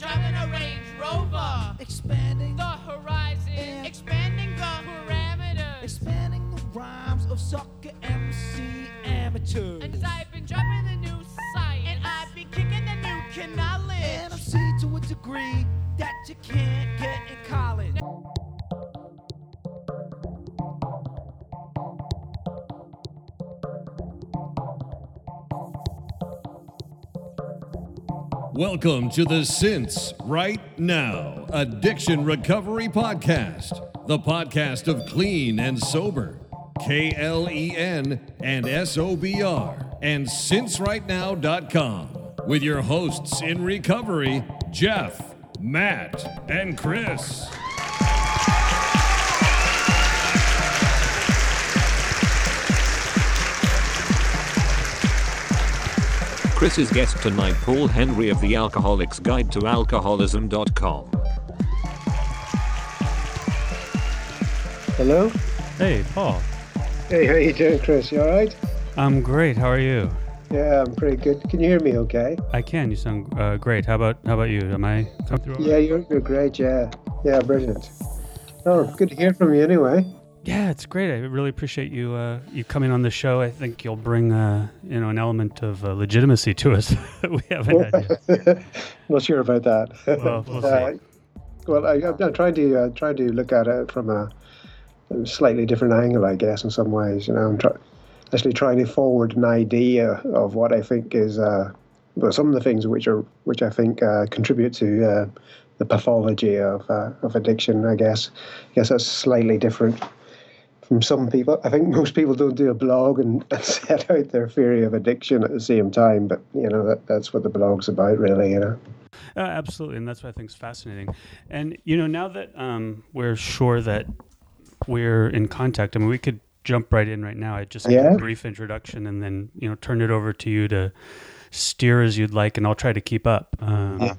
driving a Range Rover. expanding, The Welcome to the Since Right Now Addiction Recovery Podcast, the podcast of clean and sober, K L E N and S O B R, and sincerightnow.com with your hosts in recovery, Jeff, Matt, and Chris. Chris's guest tonight, Paul Henry of the Alcoholic's Guide to Alcoholism.com. Hello. Hey, Paul. Hey, how you doing, Chris? You all right? I'm great. How are you? Yeah, I'm pretty good. Can you hear me? Okay. I can. You sound uh, great. How about how about you? Am I coming through? Yeah, you're you're great. Yeah, yeah, brilliant. Oh, good to hear from you. Anyway. Yeah, it's great. I really appreciate you uh, you coming on the show. I think you'll bring uh, you know an element of uh, legitimacy to us that we haven't. Not sure about that. Well, we'll Uh, well, I, I'm I'm trying to uh, try to look at it from a, slightly different angle, I guess, in some ways. You know, I'm try, actually trying to forward an idea of what I think is uh, well, some of the things which are which I think uh, contribute to uh, the pathology of uh, of addiction. I guess, I guess that's slightly different from some people. I think most people don't do a blog and, and set out their theory of addiction at the same time, but you know that, that's what the blog's about, really. You know. Uh, absolutely, and that's what I think is fascinating. And you know, now that um, we're sure that we're in contact, I mean, we could jump right in right now. I just give Yeah. a brief introduction, and then you know, turn it over to you to steer as you'd like, and I'll try to keep up. Um,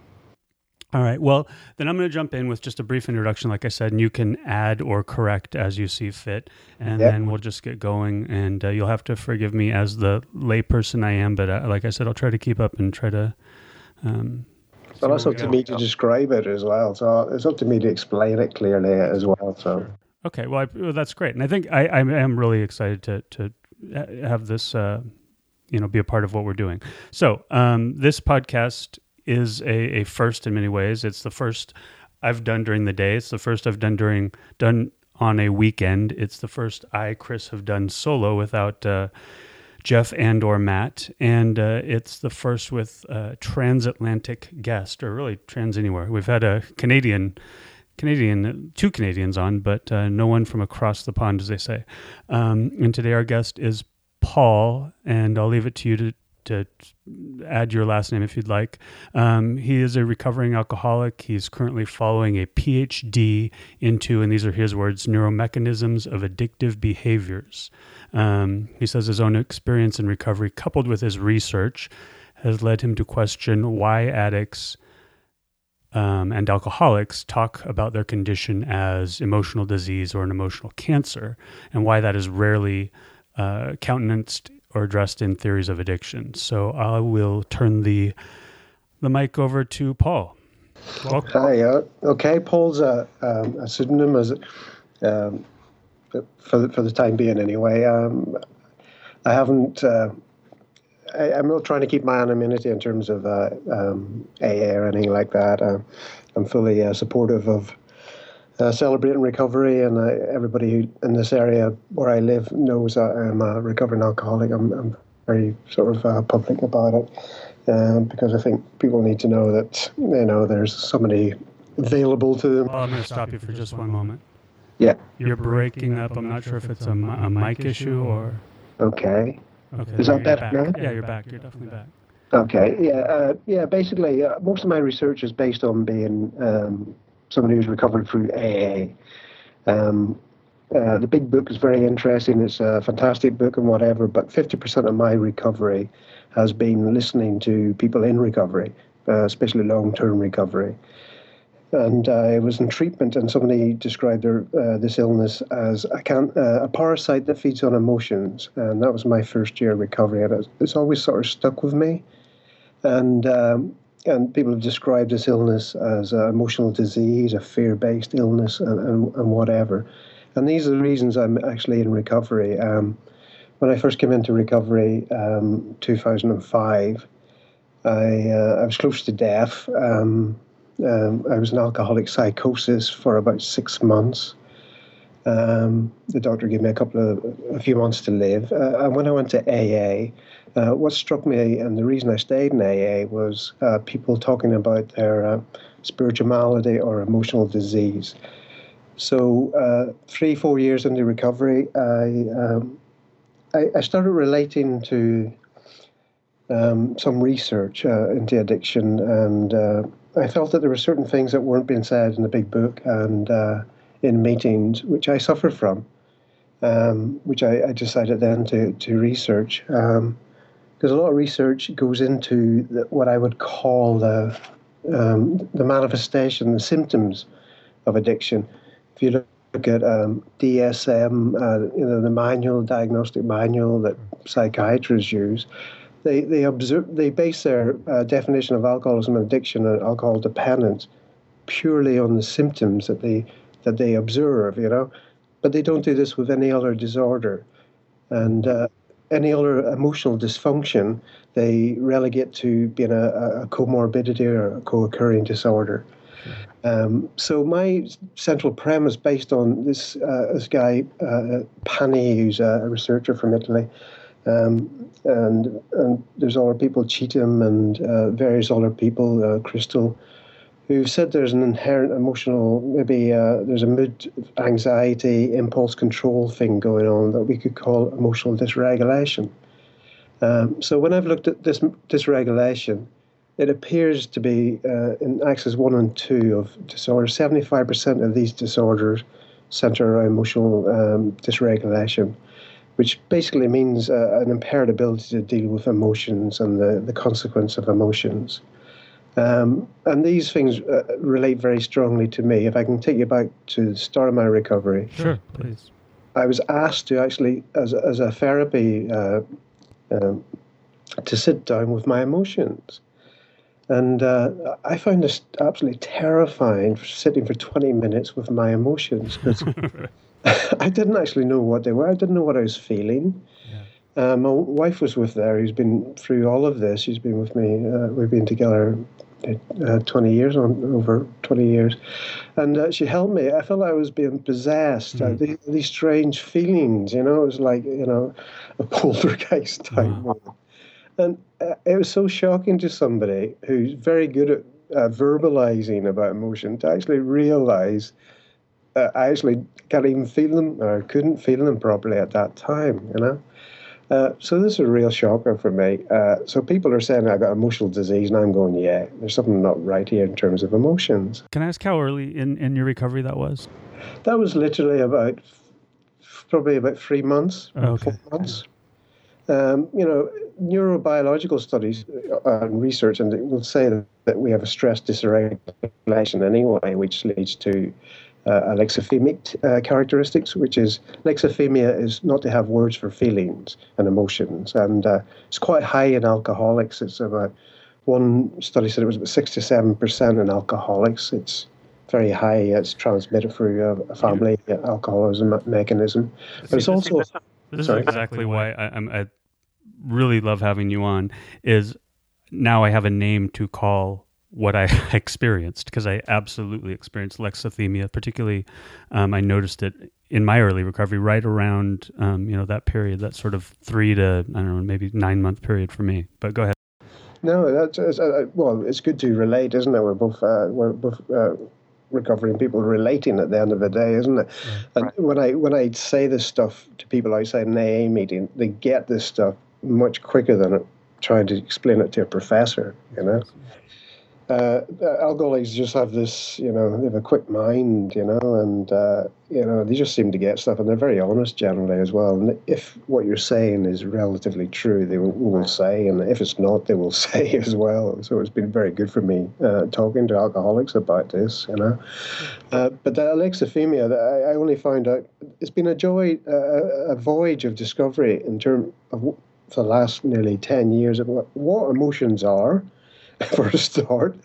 All right. Well, then I'm going to jump in with just a brief introduction, like I said, and you can add or correct as you see fit, and Yeah. then we'll just get going. And uh, you'll have to forgive me as the layperson I am, but uh, like I said, I'll try to keep up and try to. Um, see Well, up to me to describe it as well. So it's up to me to explain it clearly as well. So Okay, well, I, well, that's great, and I think I, I am really excited to to have this, uh, you know, be a part of what we're doing. So, um, this podcast is a, a first in many ways. It's the first I've done during the day. It's the first I've done during done on a weekend. It's the first I, Chris, have done solo without. Uh, Jeff and or Matt, and uh, it's the first with a transatlantic guest, or really trans anywhere. We've had a Canadian, Canadian, two Canadians on, but uh, no one from across the pond, as they say. Um, and today our guest is Paul, and I'll leave it to you to to add your last name if you'd like. Um, he is a recovering alcoholic. He's currently following a PhD into, and these are his words, neuromechanisms of addictive behaviors. Um, he says his own experience in recovery, coupled with his research, has led him to question why addicts um, and alcoholics talk about their condition as emotional disease or an emotional cancer, and why that is rarely uh, countenanced or addressed in theories of addiction. So I will turn the the mic over to Paul. Welcome. hi, uh, okay. Paul's a, um, a pseudonym as um, for the, for the time being, anyway. Um, I haven't. Uh, I, I'm not trying to keep my anonymity in terms of uh, um, AA or anything like that. Uh, I'm fully uh, supportive of uh, celebrating recovery, and uh, everybody who, in this area where I live knows that I'm a recovering alcoholic. I'm, I'm very sort of uh, public about it um, because I think people need to know that you know there's somebody available to them. Well, I'm going to stop you for just one moment. Yeah. You're breaking up. I'm not sure if it's a, a mic issue or. Okay. Okay, Is that better now? Yeah, you're back. You're definitely back. Okay. Yeah. Uh, yeah. Basically, uh, most of my research is based on being um, someone who's recovered through AA. Um, uh, the big book is very interesting. It's a fantastic book and whatever. But 50% of my recovery has been listening to people in recovery, uh, especially long-term recovery. And I was in treatment, and somebody described their, uh, this illness as a, can- uh, a parasite that feeds on emotions. And that was my first year of recovery, and it's, it's always sort of stuck with me. And um, and people have described this illness as an emotional disease, a fear-based illness, and, and, and whatever. And these are the reasons I'm actually in recovery. Um, when I first came into recovery, um, 2005, I, uh, I was close to death. Um, um, I was in alcoholic psychosis for about six months. Um, the doctor gave me a couple of a few months to live. Uh, and when I went to AA, uh, what struck me and the reason I stayed in AA was uh, people talking about their uh, spiritual malady or emotional disease. So uh, three, four years into recovery, I, um, I, I started relating to um, some research uh, into addiction, and uh, I felt that there were certain things that weren't being said in the big book and in meetings, which I suffered from, um, which I, I, decided then to to research. Um, because a lot of research goes into the, what I would call the um, the manifestation, the symptoms of addiction. If you look at um, DSM, uh, you know, the manual, diagnostic manual that psychiatrists use, they they observe they base their uh, definition of alcoholism and addiction and alcohol dependence purely on the symptoms that they that they observe, you know, but they don't do this with any other disorder, and uh, any other emotional dysfunction they relegate to being a, a comorbidity or a co-occurring disorder. Um, so my central premise, based on this uh, this guy uh, Pani, who's a researcher from Italy, um, and and there's other people, Cheetham and uh, various other people, uh, Krystal, who've said there's an inherent emotional, maybe uh, there's a mood, anxiety, impulse control thing going on that we could call emotional dysregulation. Um, so when I've looked at this dysregulation, it appears to be uh, in axis one and two of disorders. 75% of these disorders center around emotional um, dysregulation which basically means uh, an impaired ability to deal with emotions and the, the consequence of emotions. Um, and these things uh, relate very strongly to me. If I can take you back to the start of my recovery. Sure, please. I was asked to actually, as, as a therapy, uh, um, to sit down with my emotions. And uh, I found this absolutely terrifying, sitting for 20 minutes with my emotions. Because I didn't actually know what they were. I didn't know what I was feeling. Uh, my wife was with there. He's been through all of this. He's been with me. Uh, we've been together uh, 20 years on over 20 years, and uh, she helped me. I felt like I was being possessed. Mm. These, these, strange feelings. You know, it was like you know, a poltergeist type. Wow. And uh, it was so shocking to somebody who's very good at uh, verbalizing about emotion to actually realize uh, I actually can't even feel them or couldn't feel them properly at that time, you know. Uh, so this is a real shocker for me. Uh, so people are saying I've got emotional disease, and I'm going, yeah, there's something not right here in terms of emotions. Can I ask how early in, in your recovery that was? That was literally about probably about three months, okay. four months. Um, you know, neurobiological studies uh, and research, and it will say that, that we have a stress dysregulation anyway, which leads to uh, alexithymic uh, characteristics, which is alexithymia is not to have words for feelings and emotions, and uh, it's quite high in alcoholics. It's about one study said it was about six to seven percent in alcoholics. It's very high. It's transmitted through a, family alcoholism mechanism, but it's also. This, this is exactly why I, I'm, I really love having you on. Is now I have a name to call what I experienced because I absolutely experienced alexithymia. Particularly, um, I noticed it in my early recovery, right around um, you know that period, that sort of three to I don't know, maybe nine month period for me. But go ahead. No, that's, uh, well, it's good to relate, isn't it? We're both uh, we're both. Uh, recovering people relating at the end of the day, isn't it? And right. when I when I say this stuff to people outside an AA meeting, they get this stuff much quicker than trying to explain it to a professor. You know, uh, alcoholics just have this, you know, they have a quick mind, you know, and, uh, you know, they just seem to get stuff and they're very honest generally as well. And if what you're saying is relatively true, they will, will say, and if it's not, they will say as well. So it's been very good for me uh, talking to alcoholics about this, you know. Uh, but the alexithymia, I, I only found out, it's been a joy, uh, a voyage of discovery in terms of, for the last nearly 10 years of what, what emotions are for a start.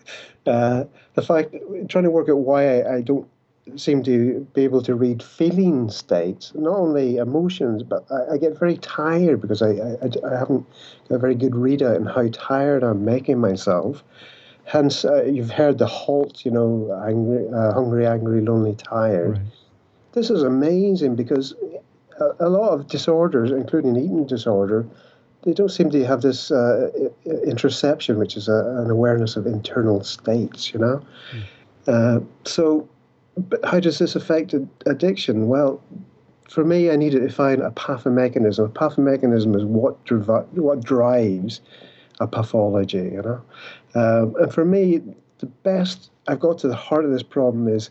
Uh, the fact, trying to work out why I, I don't seem to be able to read feeling states, not only emotions, but I, I get very tired because I, I, I, haven't got a very good readout on how tired I'm making myself. Hence, uh, you've heard the halt, you know, angry, uh, hungry, angry, lonely, tired. Right. This is amazing because a, a, lot of disorders, including eating disorder, they don't seem to have this uh, interoception, which is a, an awareness of internal states, you know. Mm. so but how does this affect addiction? Well, for me, I needed to find a pathomechanism. A pathomechanism is what driv- what drives a pathology, you know. Um, and for me, the best I've got to the heart of this problem is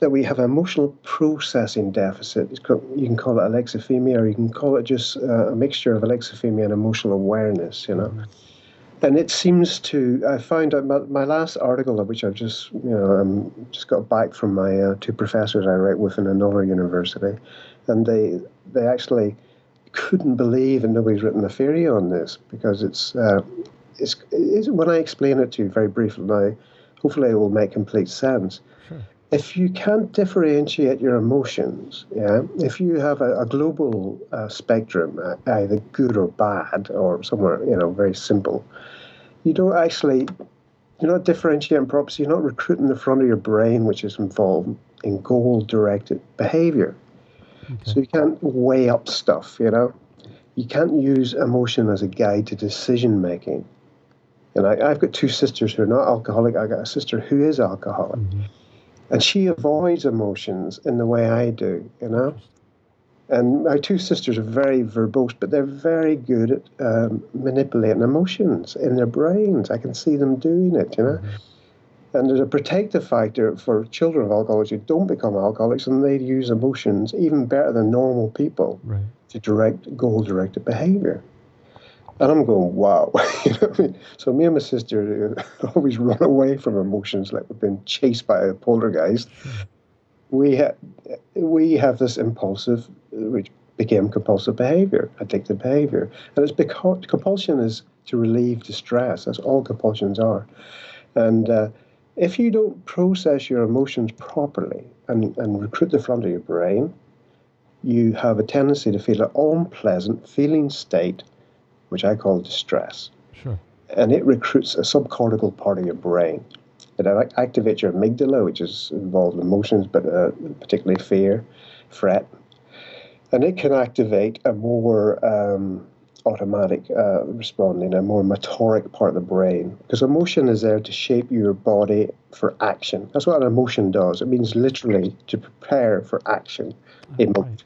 that we have emotional processing deficit. You can call it alexithymia, or you can call it just uh, a mixture of alexithymia and emotional awareness, you know. Mm-hmm and it seems to. I found out my, my, last article, which I've just you know um, just got back from my uh, two professors I write with in another university, and they they actually couldn't believe, and nobody's written a theory on this because it's uh, it's, it's when I explain it to you very briefly now, hopefully it will make complete sense. If you can't differentiate your emotions, yeah, if you have a, a global uh, spectrum, uh, either good or bad, or somewhere you know very simple, you don't actually you're not differentiating properly. You're not recruiting the front of your brain, which is involved in goal-directed behavior. Okay. So you can't weigh up stuff. You know, you can't use emotion as a guide to decision making. And I, have got two sisters who are not alcoholic. I got a sister who is alcoholic, mm-hmm. And she avoids emotions in the way I do. You know, and my two sisters are very verbose, but they're very good at um, manipulating emotions in their brains. I can see them doing it, you know. Mm-hmm. And there's a protective factor for children of alcoholics who don't become alcoholics, and they use emotions even better than normal people right. to direct goal-directed behavior. And I'm going, wow. you know I mean? So me and my sister always run away from emotions like we've been chased by a poltergeist. We ha- we have this impulsive, which became compulsive behavior, addictive behavior, and it's because compulsion is to relieve distress. That's all compulsions are, and uh, if you don't process your emotions properly and, and recruit the front of your brain, you have a tendency to feel an unpleasant feeling state, which I call distress. Sure. And it recruits a subcortical part of your brain. It activates your amygdala, which is involved in emotions, but uh, particularly fear, fret. And it can activate a more um, automatic uh, responding, a more motoric part of the brain. Because emotion is there to shape your body for action. That's what an emotion does. It means literally to prepare for action. Emotion.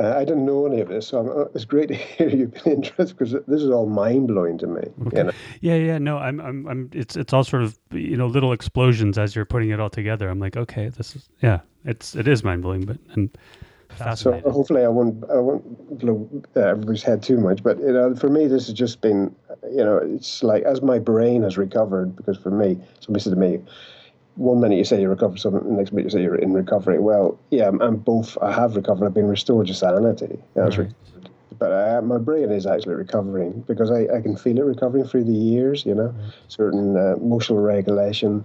Uh, I didn't know any of this, so uh, it's great to hear you've been interested because this is all mind blowing to me. Okay. You know? Yeah, yeah, no, I'm, I'm, I'm. It's, it's all sort of you know little explosions as you're putting it all together. I'm like, okay, this is yeah, it's, it is mind blowing, but and fascinating. so hopefully I won't, I won't blow uh, everybody's head too much. But you know, for me, this has just been, you know, it's like as my brain has recovered because for me, somebody said to me one minute you say you recovered something, the next minute you say you're in recovery. Well, yeah, I'm, I'm both. I have recovered. I've been restored to sanity. That's right. But uh, my brain is actually recovering because I, I can feel it recovering through the years. You know, right. certain uh, emotional regulation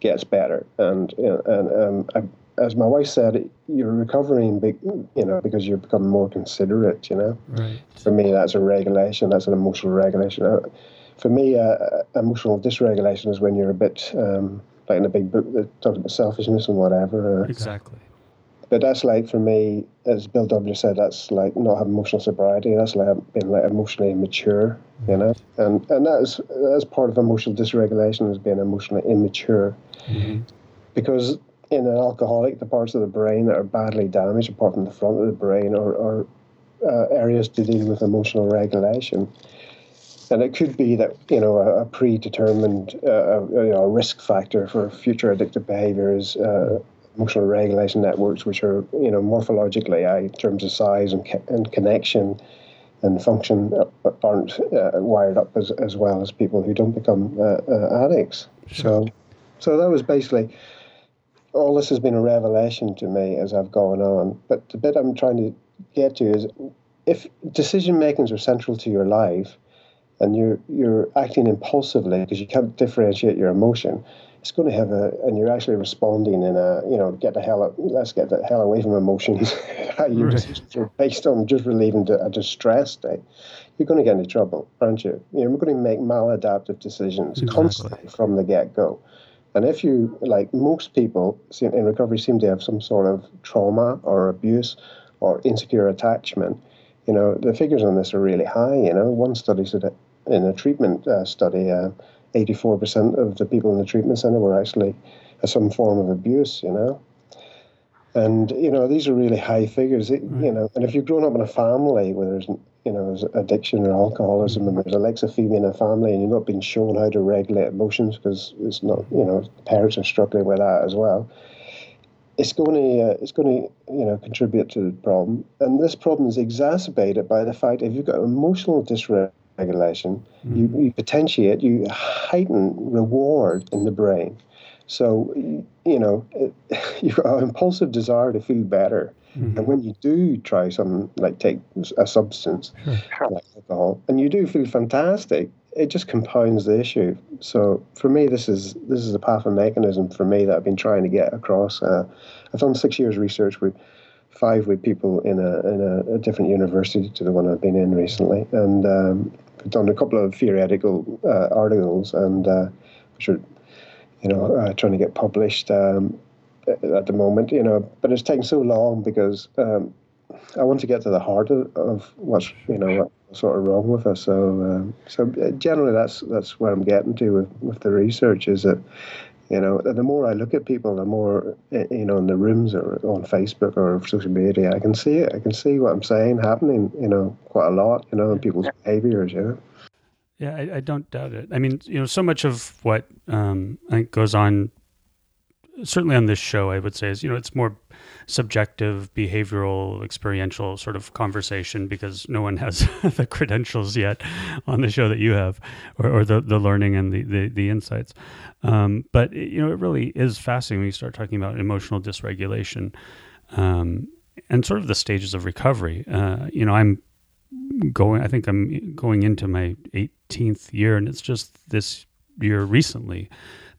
gets better, and you know, and um, I, as my wife said, you're recovering, big, you know, because you're becoming more considerate. You know, right. for me, that's a regulation. That's an emotional regulation. Uh, for me, uh, emotional dysregulation is when you're a bit um, in a big book that talks about selfishness and whatever. Uh, exactly. But that's like for me, as Bill W said, that's like not having emotional sobriety. That's like being like emotionally immature, you know. And and that's that's part of emotional dysregulation is being emotionally immature, mm-hmm. because in an alcoholic, the parts of the brain that are badly damaged, apart from the front of the brain, are, are uh, areas to deal with emotional regulation. And it could be that you know a, a predetermined uh, you know, risk factor for future addictive behavior is uh, emotional regulation networks, which are you know morphologically, uh, in terms of size and, and connection and function, uh, aren't uh, wired up as, as well as people who don't become uh, addicts. So, so that was basically all. This has been a revelation to me as I've gone on. But the bit I'm trying to get to is if decision makings are central to your life and you're you're acting impulsively because you can't differentiate your emotion, it's going to have a, and you're actually responding in a, you know, get the hell, out, let's get the hell away from emotions. your Right. decisions are based on just relieving a distress state. You're going to get into trouble, aren't you? You're going to make maladaptive decisions Exactly. constantly from the get go. And if you, like most people in recovery, seem to have some sort of trauma or abuse or insecure attachment, you know, the figures on this are really high. You know, one study said that in a treatment uh, study, uh, 84% of the people in the treatment center were actually uh, some form of abuse, you know. And, you know, these are really high figures, it, you know. And if you've grown up in a family where there's, you know, there's addiction or alcoholism and there's alexithymia in a family and you've not been shown how to regulate emotions because it's not, you know, parents are struggling with that as well, it's going to, uh, it's going to, you know, contribute to the problem. And this problem is exacerbated by the fact if you've got emotional dysregulation, you, you potentiate, you heighten reward in the brain. So, you know, it, you've got an impulsive desire to feel better. And when you do try something like take a substance like alcohol, and you do feel fantastic, it just compounds the issue. So for me, this is this is a pathomechanism for me that I've been trying to get across. Uh, I've done six years research with five with people in a in a, a different university to the one I've been in recently, and um, done a couple of theoretical uh, articles, and uh, which are you know uh, trying to get published um, at the moment. You know, but it's taking so long because um, I want to get to the heart of, of what's you know what's sort of wrong with us. So um, so uh, generally that's that's where I'm getting to with, with the research is that you know the more I look at people, the more uh, you know in the rooms or on Facebook or social media, I can see it. I can see what I'm saying happening. You know quite a lot. You know in people's behaviors. You know. Yeah, I, I don't doubt it. I mean, you know, so much of what um, I think goes on, certainly on this show, I would say, is you know, it's more subjective, behavioral, experiential sort of conversation because no one has the credentials yet on the show that you have, or, or the the learning and the the, the insights. Um, but you know, it really is fascinating when you start talking about emotional dysregulation. Um, and sort of the stages of recovery. Uh, you know, I'm going i think i'm going into my 18th year and it's just this year recently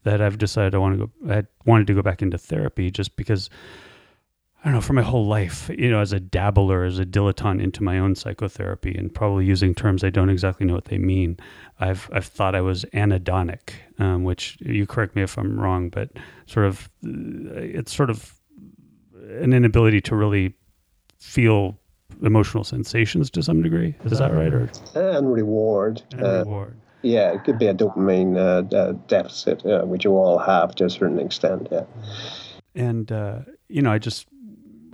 that i've decided i want to go i wanted to go back into therapy just because i don't know for my whole life you know as a dabbler as a dilettante into my own psychotherapy and probably using terms i don't exactly know what they mean i've i've thought i was anhedonic um, which you correct me if i'm wrong but sort of uh, it's sort of an inability to really feel emotional sensations to some degree. Is that right? Or And reward. and uh, reward? Yeah, it could be a dopamine uh, uh, deficit, uh, which you all have to a certain extent. Yeah. And uh, you know, I just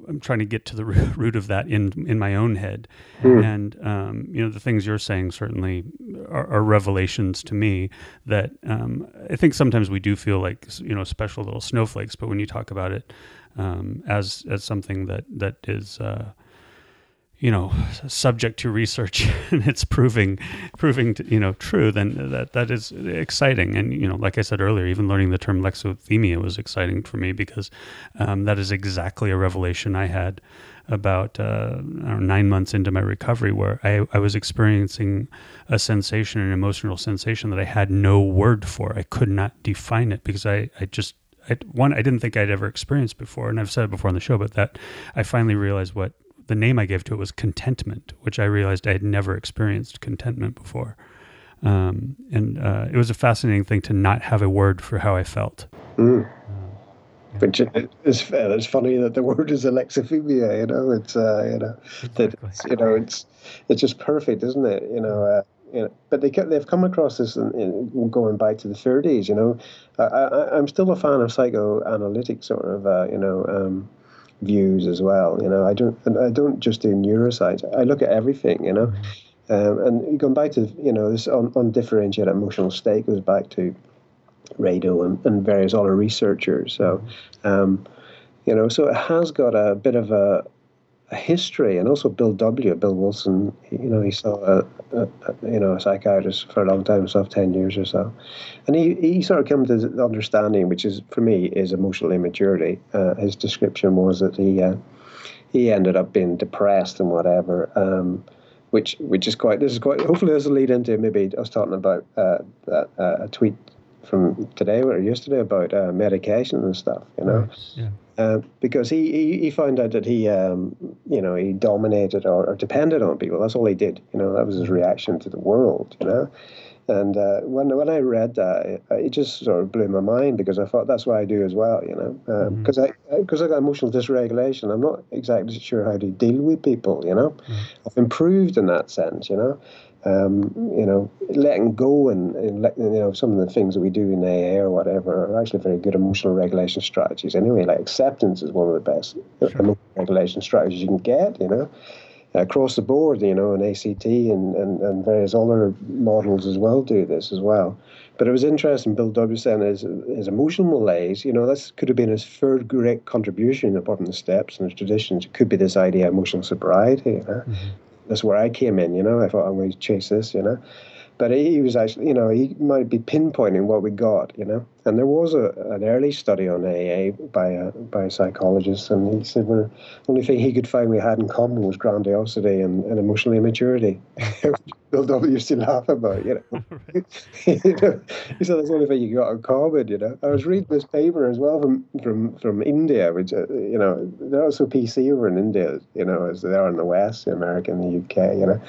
I'm trying to get to the root of that in in my own head. And um, you know, the things you're saying certainly are, are revelations to me. That um, I think sometimes we do feel like you know special little snowflakes, but when you talk about it um, as as something that that is uh, you know subject to research and it's proving proving to, you know true then that that is exciting. And you know like i said earlier even learning the term alexithymia was exciting for me because um, that is exactly a revelation i had about uh, know, nine months into my recovery where I, I was experiencing a sensation an emotional sensation that i had no word for. I could not define it because i, I just I, one i didn't think i'd ever experienced before. And i've said it before on the show but that i finally realized what the name I gave to it was contentment, which I realized I had never experienced contentment before. Um, and uh, it was a fascinating thing to not have a word for how I felt. Which is it's it's funny that the word is alexithymia. You know, it's uh, you know that it's, you know it's it's just perfect, isn't it? You know. Uh, you know, but they they've come across this in, in going back to the 30s. You know, I, I, I'm still a fan of psychoanalytic sort of uh, you know um, views as well. You know, I don't I don't just do neuroscience. I look at everything. You know, um, and going back to you know this un, undifferentiated emotional state goes back to Rado and, and various other researchers. So, um, you know, so it has got a bit of a, a history, and also Bill W. Bill Wilson. You know, he saw a, a, a you know a psychiatrist for a long time, himself ten years or so, and he, he sort of came to the understanding, which is for me is emotional immaturity. Uh, his description was that he uh, he ended up being depressed and whatever. Um, which which is quite. This is quite. Hopefully, this will lead into maybe I was talking about uh, that, a tweet from today or yesterday about uh, medication and stuff. You know. Yeah. Uh, because he, he, he found out that he um, you know he dominated or, or depended on people. That's all he did. You know that was his reaction to the world. You know, and uh, when when I read that, it, it just sort of blew my mind because I thought that's what I do as well. You know, because I because I got emotional dysregulation. I'm not exactly sure how to deal with people. You know, I've improved in that sense. You know. Um, you know, letting go and, and let, you know some of the things that we do in AA or whatever are actually very good emotional regulation strategies. Anyway, like acceptance is one of the best emotional regulation strategies you can get. You know, across the board, you know, and ACT and, and, and various other models as well do this as well. But it was interesting, Bill W saying his, his emotional malaise, you know, this could have been his third great contribution apart from the steps and the traditions. It could be this idea of emotional sobriety, you know. That's where I came in, you know. I thought I'm going to chase this, you know. But he was actually, you know, he might be pinpointing what we got, you know. And there was a, an early study on AA by a, by a psychologist, and he said well, the only thing he could find we had in common was grandiosity and, and emotional immaturity. Bill W used to laugh about, you know. you know. He said that's the only thing you got in common, you know. I was reading this paper as well from from from India, which uh, you know they're also PC over in India, you know, as they are in the West, America, and the UK, you know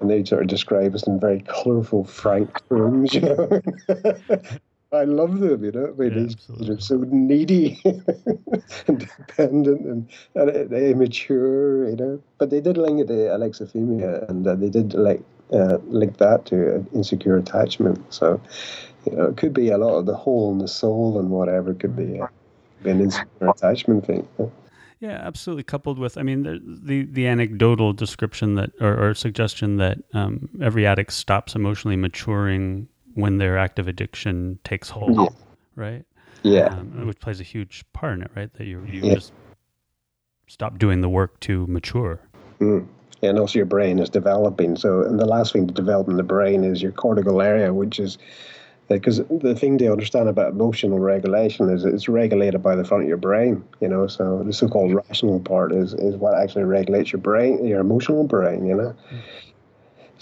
and they sort of describe us in very colourful, frank terms, you know. I love them, you know. I mean, Yeah, they're so needy and dependent and, and immature, you know. But they did link it to alexithymia, and uh, they did like uh, link that to insecure attachment. So, you know, it could be a lot of the hole in the soul and whatever could be, uh, be an insecure attachment thing. Yeah, absolutely. Coupled with, I mean, the the, the anecdotal description that or, or suggestion that um, every addict stops emotionally maturing when their active addiction takes hold, Yeah. right? Yeah. Um, which plays a huge part in it, right? That you you Yeah. just stop doing the work to mature. Mm. And also your brain is developing. So, and the last thing to develop in the brain is your cortical area, which is because the thing to understand about emotional regulation is it's regulated by the front of your brain. You know, so the so-called rational part is is what actually regulates your brain, your emotional brain. You know.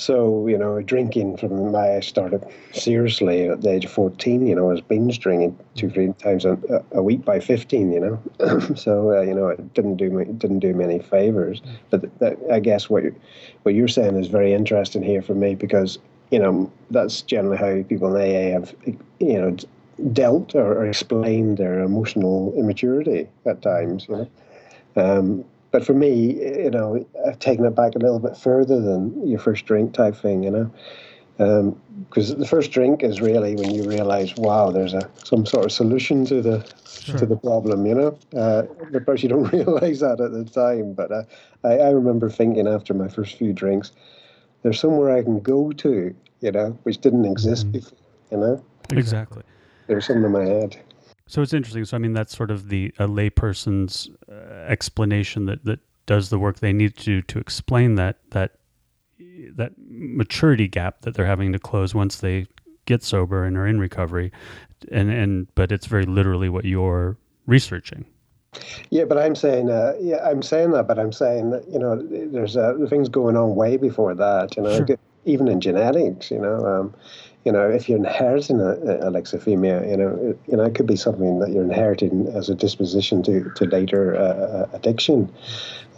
So, you know, drinking from my, I started seriously at the age of 14, you know, I was binge drinking two, three times a, a week by 15, you know. so, uh, you know, it didn't do me, didn't do me any favors. But I guess what, you, what you're saying is very interesting here for me because, you know, that's generally how people in AA have, you know, dealt or, or explained their emotional immaturity at times, you know. Um, but for me, you know, I've taken it back a little bit further than your first drink type thing, you know, because the first drink is really when you realize, wow, there's a some sort of solution to the to the problem, you know. Uh, of course, you don't realize that at the time, but uh, I, I remember thinking after my first few drinks, there's somewhere I can go to, you know, which didn't exist before, you know. Exactly. There's something in my head. So it's interesting. So I mean, that's sort of the a layperson's uh, explanation that that does the work they need to do to explain that that that maturity gap that they're having to close once they get sober and are in recovery, and and but it's very literally what you're researching. Yeah, but I'm saying, uh, yeah, I'm saying that, but I'm saying that you know, there's uh, things going on way before that. You know, Sure. even in genetics. You know, um, you know, if you're inheriting a, a alexithymia, you know, it, you know, it could be something that you're inheriting as a disposition to to later uh, addiction.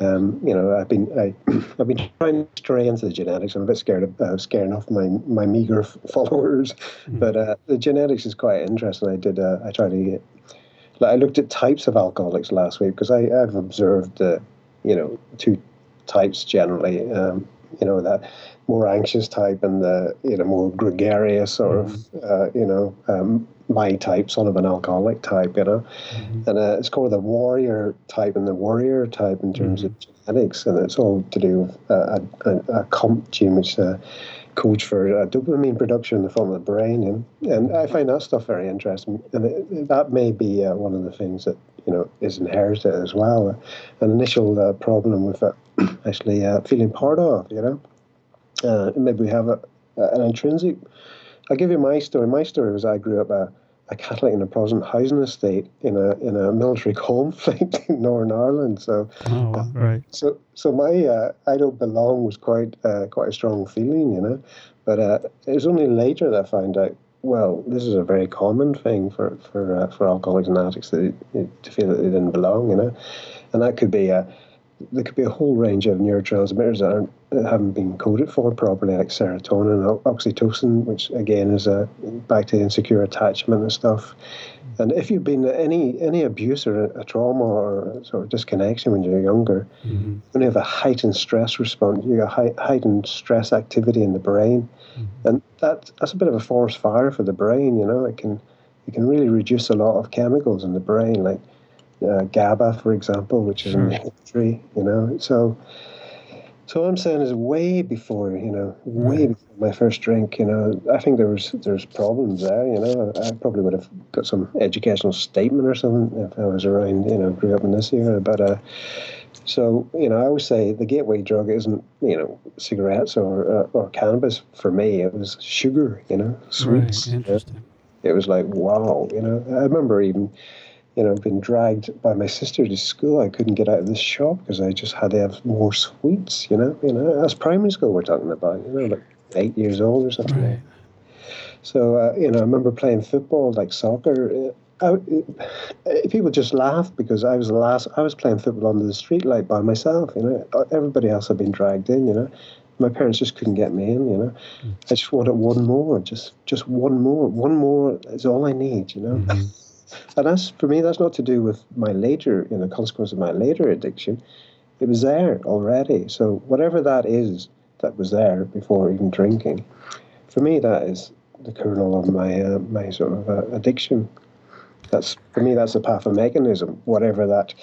Um, you know, I've been I, I've been trying to stray into the genetics. I'm a bit scared of uh, scaring off my my meager f- followers, but uh, the genetics is quite interesting. I did uh, I tried to get like I looked at types of alcoholics last week because I I've observed uh, you know two types generally. Um, you know that more anxious type and the you know more gregarious sort of uh, you know um, my type, son of an alcoholic type. You know, and uh, it's called the warrior type and the warrior type in terms of genetics, and it's all to do with uh, a, a, a COMT gene which. Uh, coach for uh, dopamine production in the form of the brain, and, and I find that stuff very interesting. And it, that may be uh, one of the things that you know is inherited as well. An initial uh, problem with uh, actually uh, feeling part of, you know. Uh, maybe we have a, an intrinsic. I'll give you my story. My story was I grew up uh, a Catholic in a Protestant housing estate in a in a military conflict in Northern Ireland. So, Oh, right. so so my uh, I don't belong was quite uh, quite a strong feeling, you know. But uh, it was only later that I found out. Well, this is a very common thing for for uh, for alcoholics and addicts to feel that they didn't belong, you know, and that could be a there could be a whole range of neurotransmitters that, aren't, that haven't been coded for properly, like serotonin, o- oxytocin, which again is a back to insecure attachment and stuff. And if you've been any any abuse or a, a trauma or sort of disconnection when you're younger, Mhm. when you have a heightened stress response, you got hei- heightened stress activity in the brain, and that that's a bit of a forest fire for the brain. You know, it can it can really reduce a lot of chemicals in the brain, like uh, GABA, for example, which is in the tree. You know, so. So what I'm saying is way before, you know, way before my first drink, you know, I think there was there's problems there, you know. I, I probably would have got some educational statement or something if I was around, you know, grew up in this era. But uh, so you know, I always say the gateway drug isn't, you know, cigarettes or uh, or cannabis. For me, it was sugar, you know, sweets. Right. you know. It was like wow, you know. I remember even, you know, been dragged by my sister to school. I couldn't get out of this shop because I just had to have more sweets. You know, you know. That's primary school we're talking about. You know, like eight years old or something. Right. So uh, you know, I remember playing football, like soccer. Uh, I, uh, people just laughed because I was the last. I was playing football under the streetlight by myself. You know, Uh, everybody else had been dragged in. You know, my parents just couldn't get me in. You know, I just wanted one more. Just, just one more. One more is all I need. You know, and that's for me. That's not to do with my later, you know, consequence of my later addiction. It was there already. So whatever that is that was there before even drinking, for me that is the kernel of my uh, my sort of uh, addiction. That's for me. That's a pathomechanism. Whatever that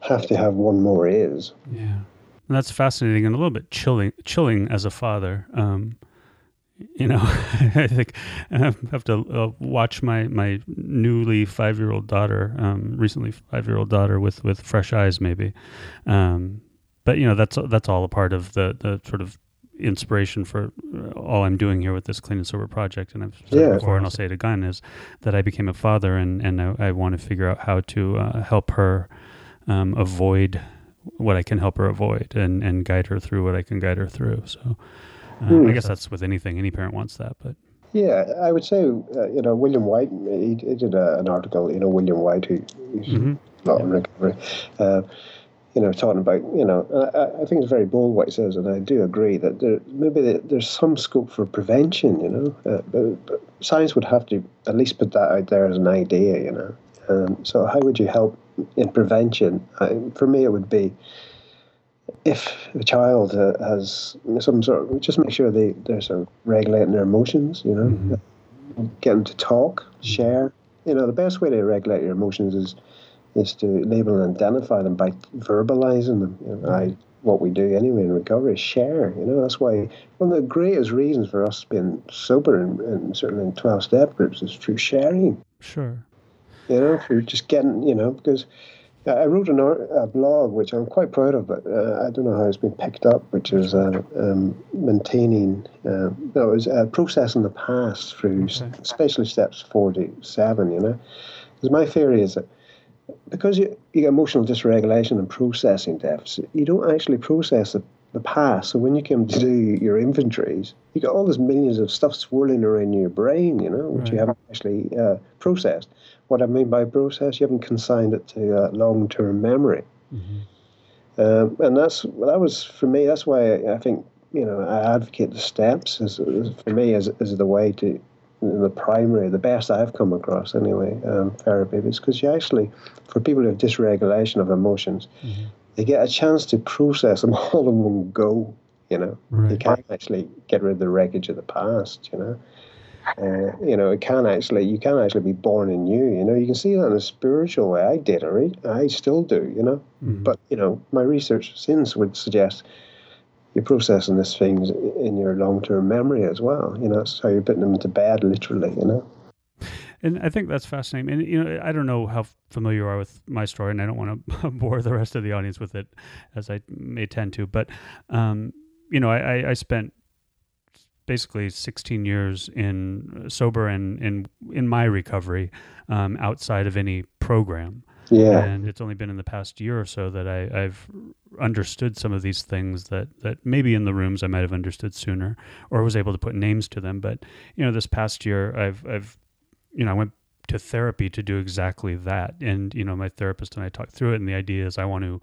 have to have one more is. Yeah, and that's fascinating and a little bit chilling. Chilling as a father. Um, you know, I think I have to uh, watch my my newly five year old daughter, um, recently five year old daughter, with with fresh eyes, maybe. Um, but you know, that's that's all a part of the the sort of inspiration for uh, all I'm doing here with this clean and sober project. And I've said yeah, before, and I'll say it again, is that I became a father, and and I, I want to figure out how to uh, help her um, avoid what I can help her avoid, and and guide her through what I can guide her through. So. Uh. I guess that's with anything. Any parent wants that, but Yeah, I would say uh, you know William White. He, he did a, an article. You know William White, who, who's Mhm. a lot in recovery. Uh, you know, talking about you know, I, I think it's very bold what he says, and I do agree that there maybe there, there's some scope for prevention. You know, uh, but, but science would have to at least put that out there as an idea. You know, um, so how would you help in prevention? I, for me, it would be if a child uh, has some sort of, just make sure they, they're sort of regulating their emotions, you know, get them to talk, share. You know, the best way to regulate your emotions is is to label and identify them by verbalizing them. You know, I, what we do anyway in recovery is share. You know, that's why one of the greatest reasons for us being sober and, and certainly in 12 step groups is through sharing sure. you know, through just getting, you know, because I wrote an a blog which I'm quite proud of, but uh, I don't know how it's been picked up, which is uh, um, maintaining, uh, no, it was uh, processing the past through, s Okay. especially steps 47, you know. Because my theory is that because you, you get emotional dysregulation and processing deficit, you don't actually process the, the past. So when you come to do your inventories, you got all this millions of stuff swirling around in your brain, you know, which you haven't actually uh, processed. What I mean by process, you haven't consigned it to uh, long-term memory. Um, and that's that was for me. That's why I, I think you know I advocate the steps as, as for me as, as the way to the primary, the best I've come across anyway, um, therapy is because you actually, for people who have dysregulation of emotions, they get a chance to process them all in one go. You know, you Right. can't actually get rid of the wreckage of the past. You know, uh, you know, it can actually, you can actually be born anew. You know, you can see that in a spiritual way. I did, right? I still do. You know, but you know, my research since would suggest you're processing these things in your long-term memory as well. You know, that's how you're putting them to bed, literally. You know. And I think that's fascinating. And you know, I don't know how familiar you are with my story, and I don't want to bore the rest of the audience with it, as I may tend to. But um, you know, I, I, spent basically 16 years in sober and in in my recovery um, outside of any program. Yeah. And it's only been in the past year or so that I, I've understood some of these things that, that maybe in the rooms I might have understood sooner or was able to put names to them. But, you know, this past year I've, I've, you know, I went to therapy to do exactly that. And, you know, my therapist and I talked through it. And the idea is I want to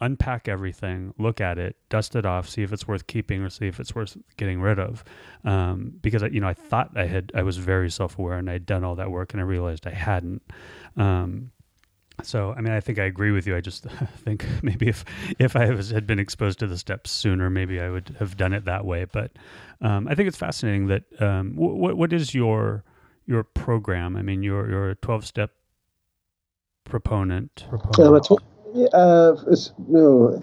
unpack everything, look at it, dust it off, see if it's worth keeping or see if it's worth getting rid of. Um, because, I, you know, I thought I had, I was very self aware and I'd done all that work and I realized I hadn't. Um, so, I mean, I think I agree with you. I just think maybe if if I was, had been exposed to the steps sooner, maybe I would have done it that way. But um, I think it's fascinating that um, what what is your your program? I mean, you're you're a twelve step proponent. Um, it's, uh, it's, no,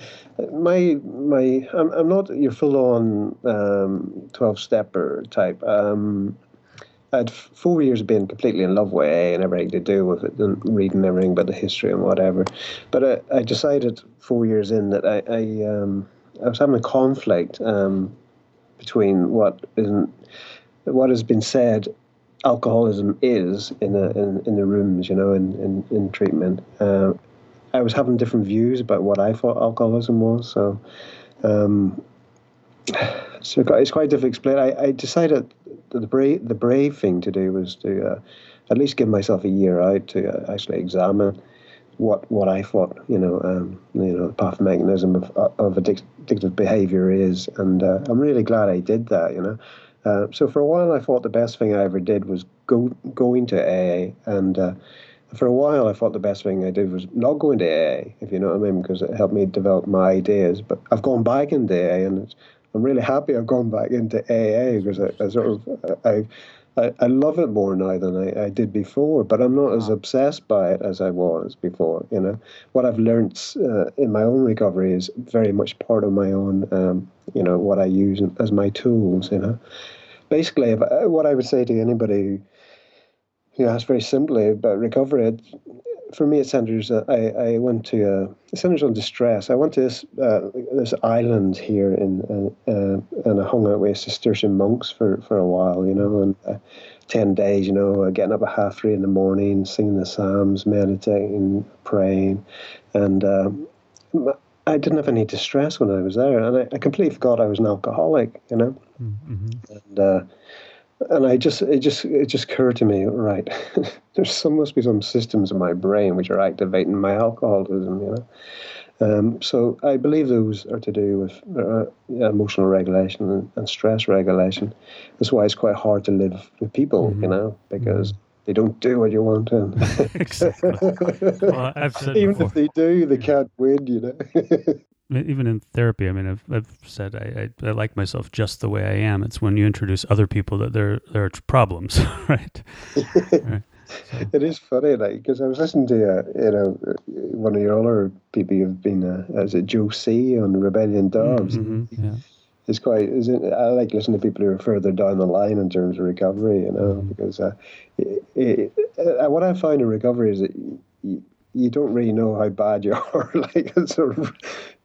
my my I'm, I'm not your full on um, twelve stepper type. Um, I had four years of being completely in love with AA and everything to do with it, and reading everything about the history and whatever. But I, I decided four years in that I I, um, I was having a conflict um, between what isn't what has been said alcoholism is in the in, in the rooms, you know, in in, in treatment. Uh, I was having different views about what I thought alcoholism was, so. Um, so it's quite difficult to explain. I, I decided the brave the brave thing to do was to uh, at least give myself a year out to uh, actually examine what what I thought you know um, you know the pathomechanism of of addictive behavior is, and uh, I'm really glad I did that. You know, uh, so for a while I thought the best thing I ever did was go going to AA, and uh, for a while I thought the best thing I did was not going to AA, if you know what I mean, because it helped me develop my ideas. But I've gone back into AA, and I'm really happy I've gone back into AA because I, I sort of I, I, I love it more now than I, I did before. But I'm not as obsessed by it as I was before. You know, what I've learned uh, in my own recovery is very much part of my own. Um, you know, what I use as my tools. You know, basically, if, uh, what I would say to anybody who asks very simply about recovery, it, for me, it centers. Uh, I I went to uh, it centers on distress. I went to this uh, this island here in uh, uh, and I hung out with Cistercian monks for, for a while, you know, and uh, ten days, you know, getting up at half three in the morning, singing the psalms, meditating, praying, and I didn't have any distress when I was there, and I, I completely forgot I was an alcoholic, you know, Mm-hmm. and and I just it just it just occurred to me, right? There's some must be some systems in my brain which are activating my alcoholism, you know. Um, so I believe those are to do with uh, emotional regulation and, and, stress regulation. That's why it's quite hard to live with people, mm-hmm. you know, because mm-hmm. they don't do what you want to. exactly. Well, I've said Even before. if they do, they can't win, you know. Even in therapy, I mean, I've, I've said I, I, I, like myself just the way I am. It's when you introduce other people that there there are problems, right? right. So. It is funny, like because I was listening to uh, you know one of your other people you've been uh, as a Joe C on Rebellion Dogs. Mm-hmm, yeah. It's quite. I like listening to people who are further down the line in terms of recovery. You know, mm-hmm. because uh, it, it, uh, what I find in recovery is that. You, you don't really know how bad you are. like sort of,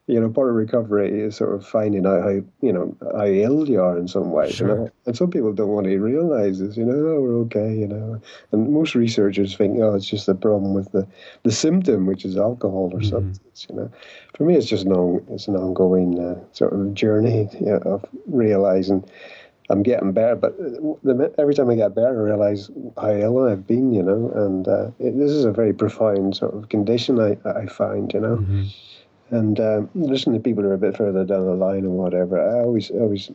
you know, part of recovery is sort of finding out how, you know, how ill you are in some ways. Sure. You know? And some people don't want to realize this, you know, oh, we're okay, you know. And most researchers think, oh, it's just the problem with the, the symptom, which is alcohol or mm-hmm. substance, you know. For me, it's just an, on, it's an ongoing uh, sort of journey you know, of realizing I'm getting better, but the, every time I get better, I realize how ill I've been, you know. And uh, it, this is a very profound sort of condition I, I find, you know. Mm-hmm. And um, listening to people who are a bit further down the line and whatever, I always always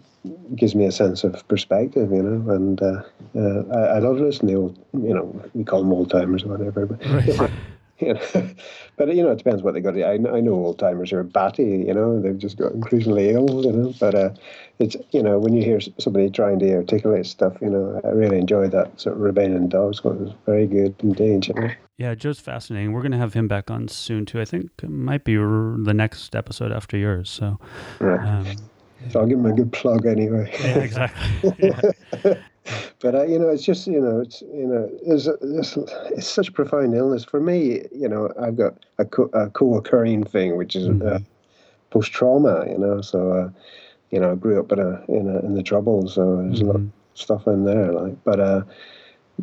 gives me a sense of perspective, you know. And uh, uh, I, I, love listening to old, you know, we call them old timers or whatever. But right. you know, but you know, it depends what they got. I, I know old timers are batty, you know, they've just got increasingly ill, you know. But uh, it's you know, when you hear somebody trying to articulate stuff, you know, I really enjoy that sort of rebellion dogs. It was very good indeed, you know. Yeah, Joe's fascinating. We're going to have him back on soon too. I think it might be the next episode after yours. So, right. um, so I'll give him a good plug anyway. Yeah, exactly. Yeah. but uh, you know, it's just you know, it's you know, it's, it's, it's such a profound illness for me. You know, I've got a, co- a co-occurring thing, which is uh, mm-hmm. uh, post trauma. You know, so. Uh, you know, I grew up in a in a, in the troubles, so there's a lot of stuff in there. Like, but uh,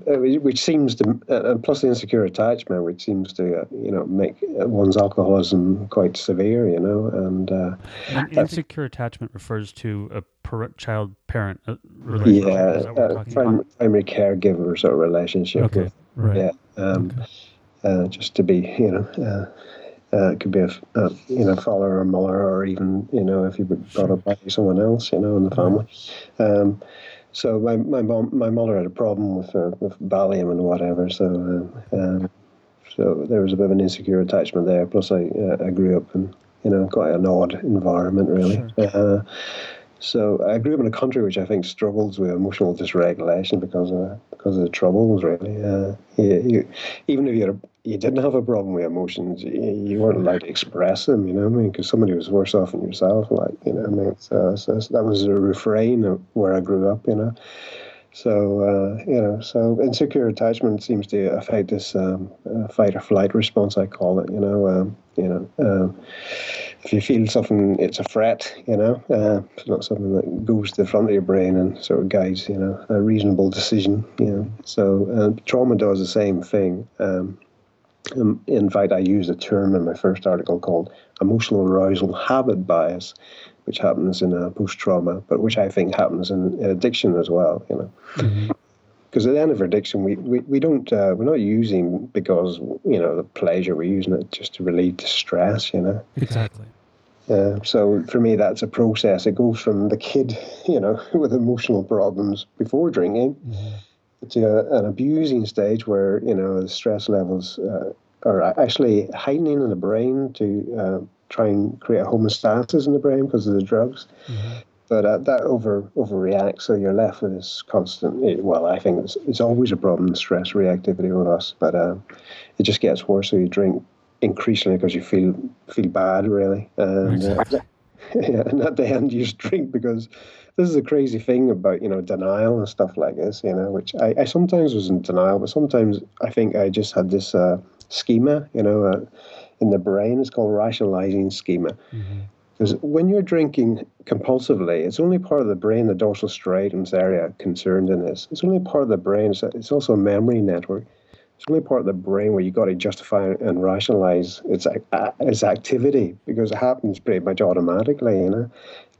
which which seems to, uh, and plus the insecure attachment, which seems to, uh, you know, make uh, one's alcoholism quite severe, you know, and uh, And insecure attachment refers to a par- child-parent uh, relationship. yeah, Is that what we're uh, primary, primary caregiver sort of relationship. Okay, with- right. Yeah, um, uh, just to be, you know, uh, uh, it could be a, you know father or mother, or even you know if you were brought up by someone else, you know, in the family. Um, so my my mom, my mother had a problem with uh, with Valium and whatever. So um, um, so there was a bit of an insecure attachment there. Plus, I uh, I grew up in you know quite an odd environment, really. Uh, so I grew up in a country which I think struggles with emotional dysregulation because of because of the troubles. Really, uh, you, you, even if you you didn't have a problem with emotions, you, you weren't allowed to express them. You know what I mean? Because somebody was worse off than yourself. Like you know, I mean, so, so that was a refrain where I grew up. You know. So uh, you know, so insecure attachment seems to affect this um, uh, fight or flight response. I call it. You know, um, you know, um, if you feel something, it's a threat. You know, uh, it's not something that goes to the front of your brain and sort of guides. You know, a reasonable decision. You know, so uh, trauma does the same thing. Um, um, in fact, I used a term in my first article called emotional arousal habit bias, which happens in a post trauma, but which I think happens in, in addiction as well. You know, because at the end of addiction, we we, we don't uh, we're not using because you know the pleasure. We're using it just to relieve distress. You know. Exactly. Uh, so for me, that's a process. It goes from the kid, you know, with emotional problems before drinking, to a, an abusing stage where you know the stress levels uh, are actually heightening in the brain to uh, try and create a homeostasis in the brain because of the drugs. But uh, that over overreacts, so you're left with this constant. eh, Well, I think it's, it's always a problem, stress reactivity with us, but uh, it just gets worse. So you drink increasingly because you feel feel bad, really, and uh, yeah, and at the end you just drink because this is a crazy thing about you know denial and stuff like this, you know, which I, I sometimes was in denial, but sometimes I think I just had this uh, schema, you know, uh, in the brain. It's called rationalizing schema. Mm-hmm. Because when you're drinking compulsively, it's only part of the brain, the dorsal striatum's area concerned in this. It's only part of the brain. It's, also a memory network. It's only part of the brain where you've got to justify and rationalize its its activity because it happens pretty much automatically, you know,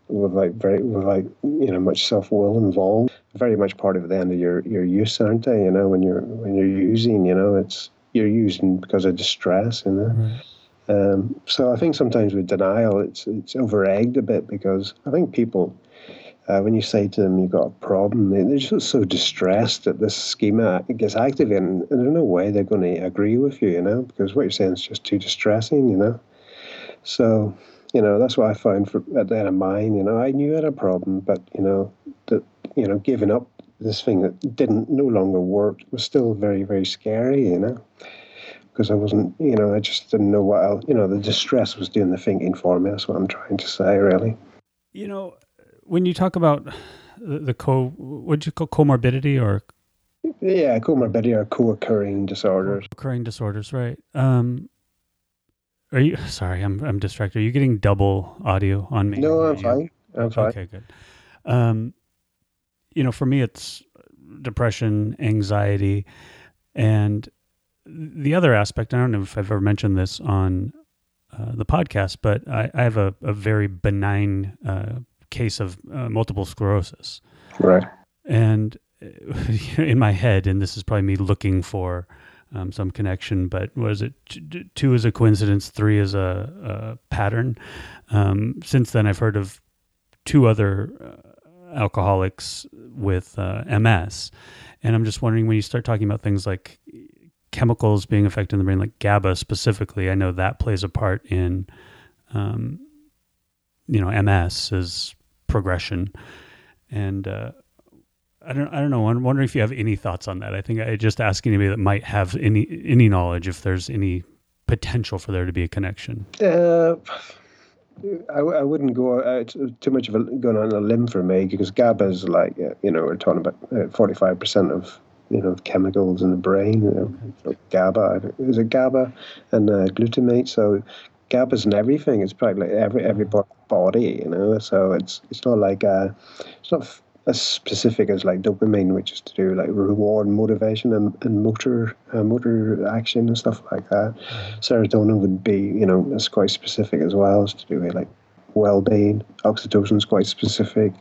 without very without you know much self will involved. Very much part of the end of your your use, aren't they? You know, when you're when you're using, you know, it's you're using because of distress, you know. Um, so I think sometimes with denial, it's it's over egged a bit because I think people, uh, when you say to them you've got a problem, they- they're just so distressed that this schema gets activated, and there's no way they're going to agree with you, you know, because what you're saying is just too distressing, you know. So, you know, that's what I found for, at the end of mine. You know, I knew I had a problem, but you know, that you know, giving up this thing that didn't no longer work was still very very scary, you know because I wasn't, you know, I just didn't know what else, you know, the distress was doing the thinking for me. That's what I'm trying to say, really. You know, when you talk about the, the co, what'd you call comorbidity or Yeah, comorbidity or co-occurring disorders. Co-occurring disorders, right? Um, are you sorry? I'm I'm distracted. Are you getting double audio on me? No, I'm fine. I'm fine. Okay, good. Um, you know, for me, it's depression, anxiety, and the other aspect. I don't know if I've ever mentioned this on uh, the podcast, but I, I have a, a very benign uh, case of uh, multiple sclerosis, Right. and uh, in my head, and this is probably me looking for. Um, some connection, but was it t- two is a coincidence, three is a, a pattern? Um, since then, I've heard of two other uh, alcoholics with uh, MS. And I'm just wondering when you start talking about things like chemicals being affected in the brain, like GABA specifically, I know that plays a part in, um, you know, MS's progression. And uh, I don't, I don't know. I'm wondering if you have any thoughts on that. I think I just ask anybody that might have any any knowledge if there's any potential for there to be a connection. Uh, I, I wouldn't go uh, it's too much of a going on a limb for me because GABA is like uh, you know we're talking about forty five percent of you know chemicals in the brain. You know, so GABA is it GABA and uh, glutamate. So GABA's in everything. It's probably like every every part of the body, you know. So it's it's not like uh, it's not as specific as like dopamine, which is to do like reward, motivation, and, and motor uh, motor action and stuff like that. Serotonin would be, you know, it's quite specific as well. It's to do with like well-being. Oxytocin is quite specific.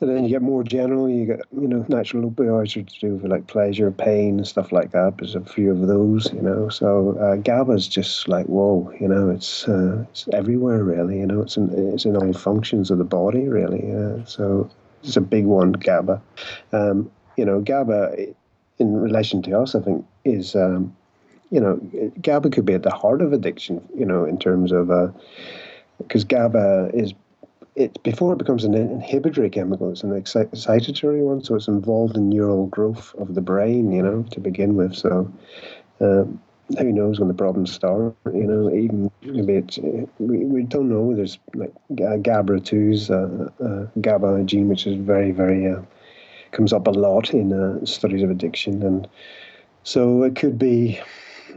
And then you get more general, you get, you know, natural opioids are to do with like pleasure, pain, and stuff like that. There's a few of those, you know. So uh, GABA is just like, whoa, you know, it's uh, it's everywhere, really, you know. It's in, it's in all functions of the body, really. Uh, so it's a big one, GABA. Um, you know, GABA, in relation to us, I think, is, um, you know, GABA could be at the heart of addiction, you know, in terms of, because GABA is it before it becomes an inhibitory chemical, it's an excitatory one, so it's involved in neural growth of the brain, you know, to begin with. So, um, who knows when the problems start? You know, even maybe it's we, we don't know. There's like GABRA2's uh, uh, GABA gene, which is very very uh, comes up a lot in uh, studies of addiction, and so it could be.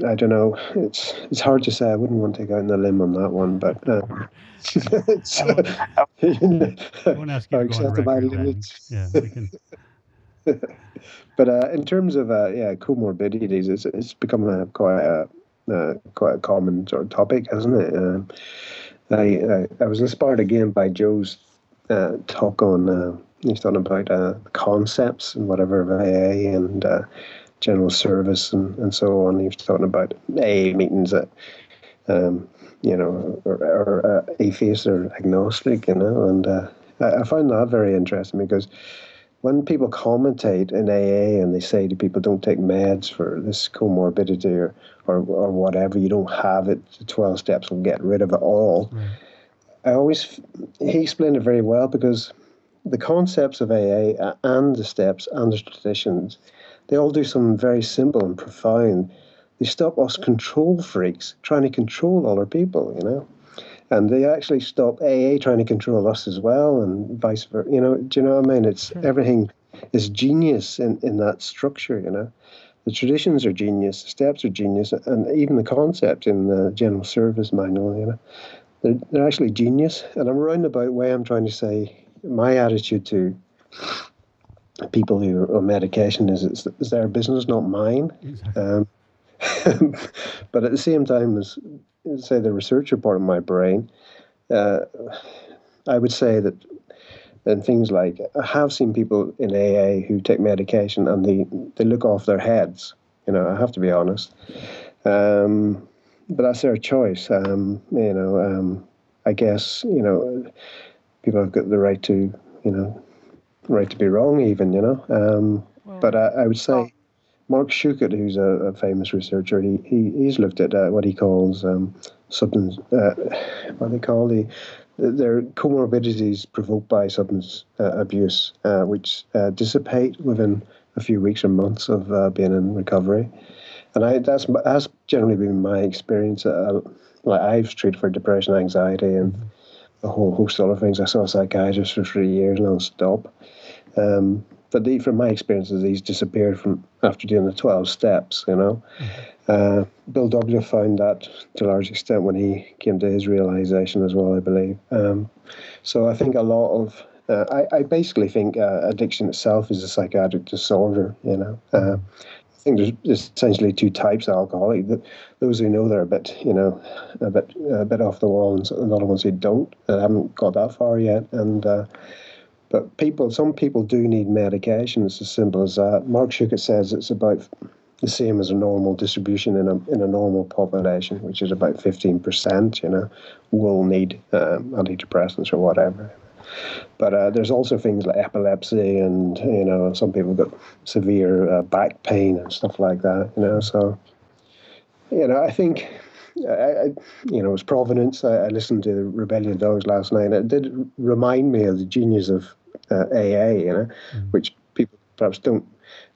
I don't know. It's it's hard to say. I wouldn't want to go out on a limb on that one, but uh, I won't, I won't ask you to go on record. Yeah, we can. But uh, in terms of uh, yeah comorbidities, it's it's become a quite a uh, quite a common sort of topic, hasn't it? Um, I, I, I was inspired again by Joe's uh, talk on uh, he's talking about uh, concepts and whatever of AA and uh, general service and, and so on. He was talking about AA meetings that um, you know are uh, atheist or agnostic, you know, and uh, I, I find that very interesting because when people commentate in AA and they say to people, don't take meds for this comorbidity or, or, or whatever, you don't have it, the 12 steps will get rid of it all. Right. I always, he explained it very well because the concepts of AA and the steps and the traditions, they all do something very simple and profound. They stop us control freaks trying to control other people, you know and they actually stop AA trying to control us as well, and vice versa. You know, do you know what I mean? It's sure. everything is genius in, in that structure. You know, the traditions are genius, the steps are genius, and even the concept in the general service manual. You know, they're they're actually genius. And I'm roundabout way. I'm trying to say my attitude to people who are on medication is it's, it's their business, not mine. Exactly. Um, but at the same time as say the researcher part of my brain, uh, I would say that and things like I have seen people in AA who take medication and they, they look off their heads. You know, I have to be honest. Um, but that's their choice. Um, you know, um, I guess you know people have got the right to you know right to be wrong even you know. Um, well, but I, I, would say Marc Schuckit, who's a, a, famous researcher, he, he he's looked at uh, what he calls um, substance, uh, what they call the their comorbidities provoked by substance uh, abuse, uh, which uh, dissipate within a few weeks or months of uh, being in recovery. And I that's that's generally been my experience. like I've treated for depression, anxiety, and a whole host of other things. I saw a psychiatrist for three years non-stop. Um, but the, from my experiences, these disappeared from after doing the 12 steps, you know. Mm-hmm. Uh, Bill Douglas found that to a large extent when he came to his realization as well, I believe. Um, so I think a lot of, uh, I, I, basically think uh, addiction itself is a psychiatric disorder, you know. Uh, I think there's, there's, essentially two types of alcoholic. Those who know they're a bit, you know, a bit, a bit off the wall, and the other ones who don't, that haven't got that far yet. And uh, but people, some people do need medication. It's as simple as that. Marc Schuckit says it's about the same as a normal distribution in a in a normal population, which is about fifteen percent. You know, will need um, antidepressants or whatever. But uh, there's also things like epilepsy, and you know, some people got severe uh, back pain and stuff like that. You know, so you know, I think. I, I, you know, it was Providence. I, I, listened to the Rebellion Dogs last night. It did remind me of the genius of uh, AA, you know, mm. which people perhaps don't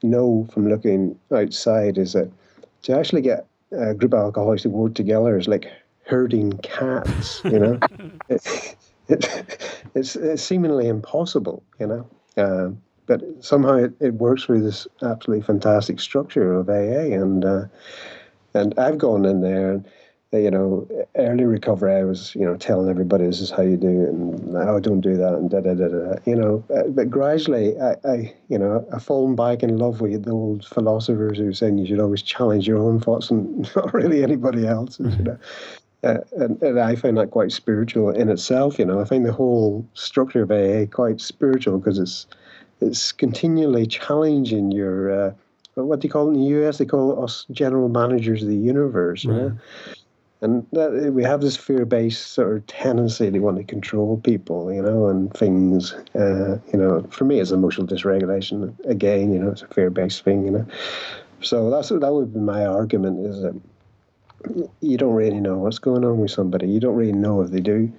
know from looking outside is that to actually get a group of alcoholics to work together is like herding cats, you know. it, it, it's, it's, seemingly impossible, you know. Um, but somehow it, it works through this absolutely fantastic structure of AA, and uh, and I've gone in there. And, you know, early recovery, I was, you know, telling everybody this is how you do it, and oh, don't do that, and da da da da. You know, uh, but gradually, I, I, you know, I've fallen back in love with the old philosophers who saying you should always challenge your own thoughts and not really anybody else's. You know. Uh, and, and I find that quite spiritual in itself. You know, I find the whole structure of AA quite spiritual because it's it's continually challenging your uh, what do you call it in the US? They call us general managers of the universe. You know? And that, we have this fear-based sort of tendency to want to control people, you know, and things. Uh, you know, for me, it's emotional dysregulation. Again, you know, it's a fear-based thing. You know, so that's that would be my argument: is that you don't really know what's going on with somebody. You don't really know if they do.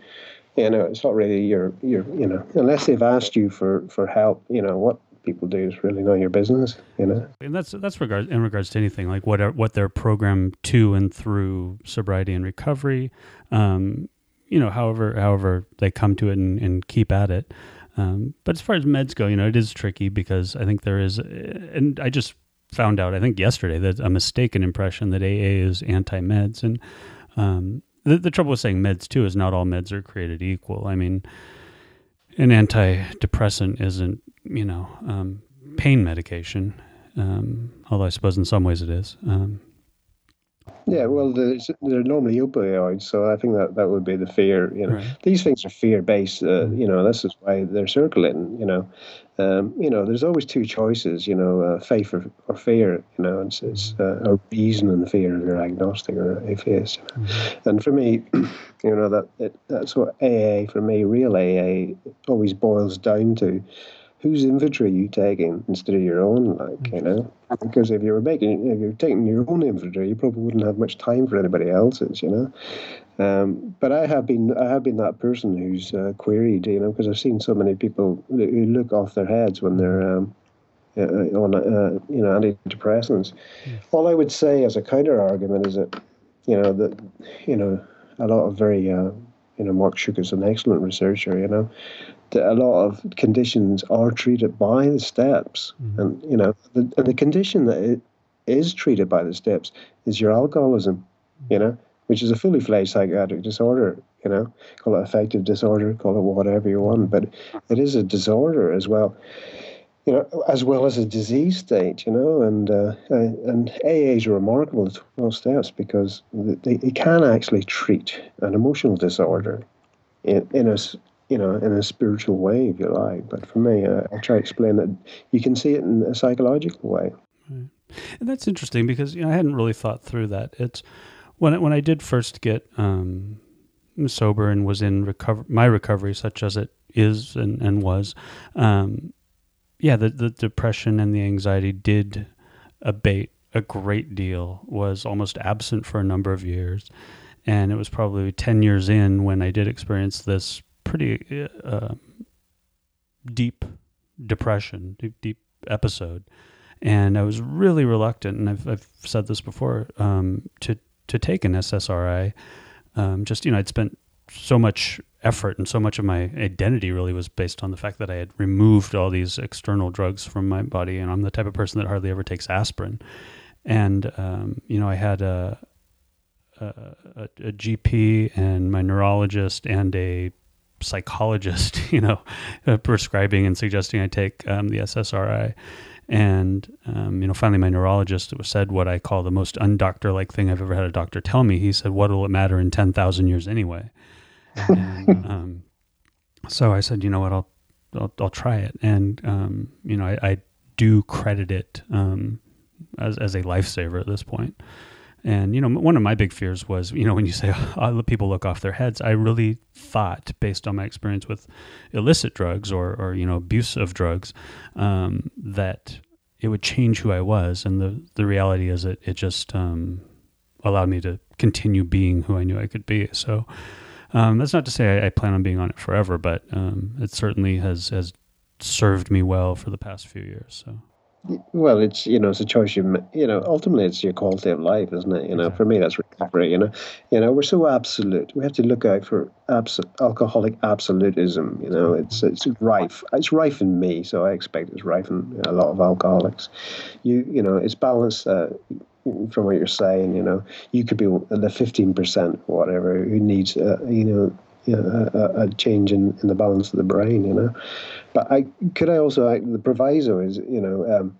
You know, it's not really your your you know unless they've asked you for for help. You know what people do is really not your business. You know, and that's that's regard in regards to anything like what are, what they're programmed to and through sobriety and recovery. Um, you know, however however they come to it and, and keep at it. Um, but as far as meds go, you know, it is tricky because I think there is, and I just found out I think yesterday that a mistaken impression that AA is anti meds, and um, the, the trouble with saying meds too is not all meds are created equal. I mean, an antidepressant isn't you know um, pain medication, um, although I suppose in some ways it is. Um, yeah, well, there's, they're normally opioids, so I think that that would be the fear. You know, Right. these things are fear-based. Uh, you know, this is why they're circulating. You know, um, you know, there's always two choices. You know, uh, faith or, or fear. You know, it's, it's uh, a reason and fear if you're agnostic or atheist. You know? And for me, you know that it, that's what AA for me, real AA, always boils down to whose inventory are you taking instead of your own, like, you know? Because if you were making, if you're taking your own inventory, you probably wouldn't have much time for anybody else's, you know? Um, but I have been, I have been that person who's uh, queried, you know, because I've seen so many people who look off their heads when they're um, uh, on, uh, you know, antidepressants. All I would say as a counter argument is that, you know, that, you know, a lot of very, uh, you know, Mark Shook is an excellent researcher, you know, that a lot of conditions are treated by the steps. And, you know, the, and the condition that it is treated by the steps is your alcoholism, you know, which is a fully fledged psychiatric disorder, you know, call it affective disorder, call it whatever you want, but it is a disorder as well. You know, as well as a disease state, you know, and uh, uh, and AA is remarkable at 12 steps because they, they can actually treat an emotional disorder in, in a you know in a spiritual way, if you like. But for me, uh, I try to explain that you can see it in a psychological way. And that's interesting because you know I hadn't really thought through that. It's when when I did first get um, sober and was in recover my recovery, such as it is and, and was. Um, yeah, the the depression and the anxiety did abate a great deal. Was almost absent for a number of years, and it was probably ten years in when I did experience this pretty uh, deep depression, deep deep episode and I was really reluctant, and I've, I've said this before, um, to to take an SSRI. Um, just you know, I'd spent so much effort, and so much of my identity really was based on the fact that I had removed all these external drugs from my body, and I'm the type of person that hardly ever takes aspirin. And um, you know, I had a, a, a GP and my neurologist and a psychologist, you know, uh, prescribing and suggesting I take um, the SSRI. And um, you know, finally, my neurologist said what I call the most undoctor-like thing I've ever had a doctor tell me. He said, "What will it matter in ten thousand years anyway?" And, um, so I said, "You know what? I'll I'll, I'll try it." And um, you know, I, I do credit it um, as as a lifesaver at this point. And you know, one of my big fears was, you know, when you say oh, people look off their heads, I really thought, based on my experience with illicit drugs or, or you know, abuse of drugs, um, that it would change who I was. And the the reality is, it it just um, allowed me to continue being who I knew I could be. So um, that's not to say I, I plan on being on it forever, but um, it certainly has has served me well for the past few years. So well, it's you know, it's a choice you you know. Ultimately, it's your quality of life, isn't it? You know, for me, that's recovery. You know, you know, we're so absolute. We have to look out for abs- alcoholic absolutism. You know, it's it's rife. It's rife in me, so I expect it's rife in a lot of alcoholics. You you know, it's balanced. Uh, from what you're saying, you know, you could be the fifteen percent, whatever, who needs, uh, you know, you know, a, a change in, in the balance of the brain, you know. But I could I also I, the proviso is you know um,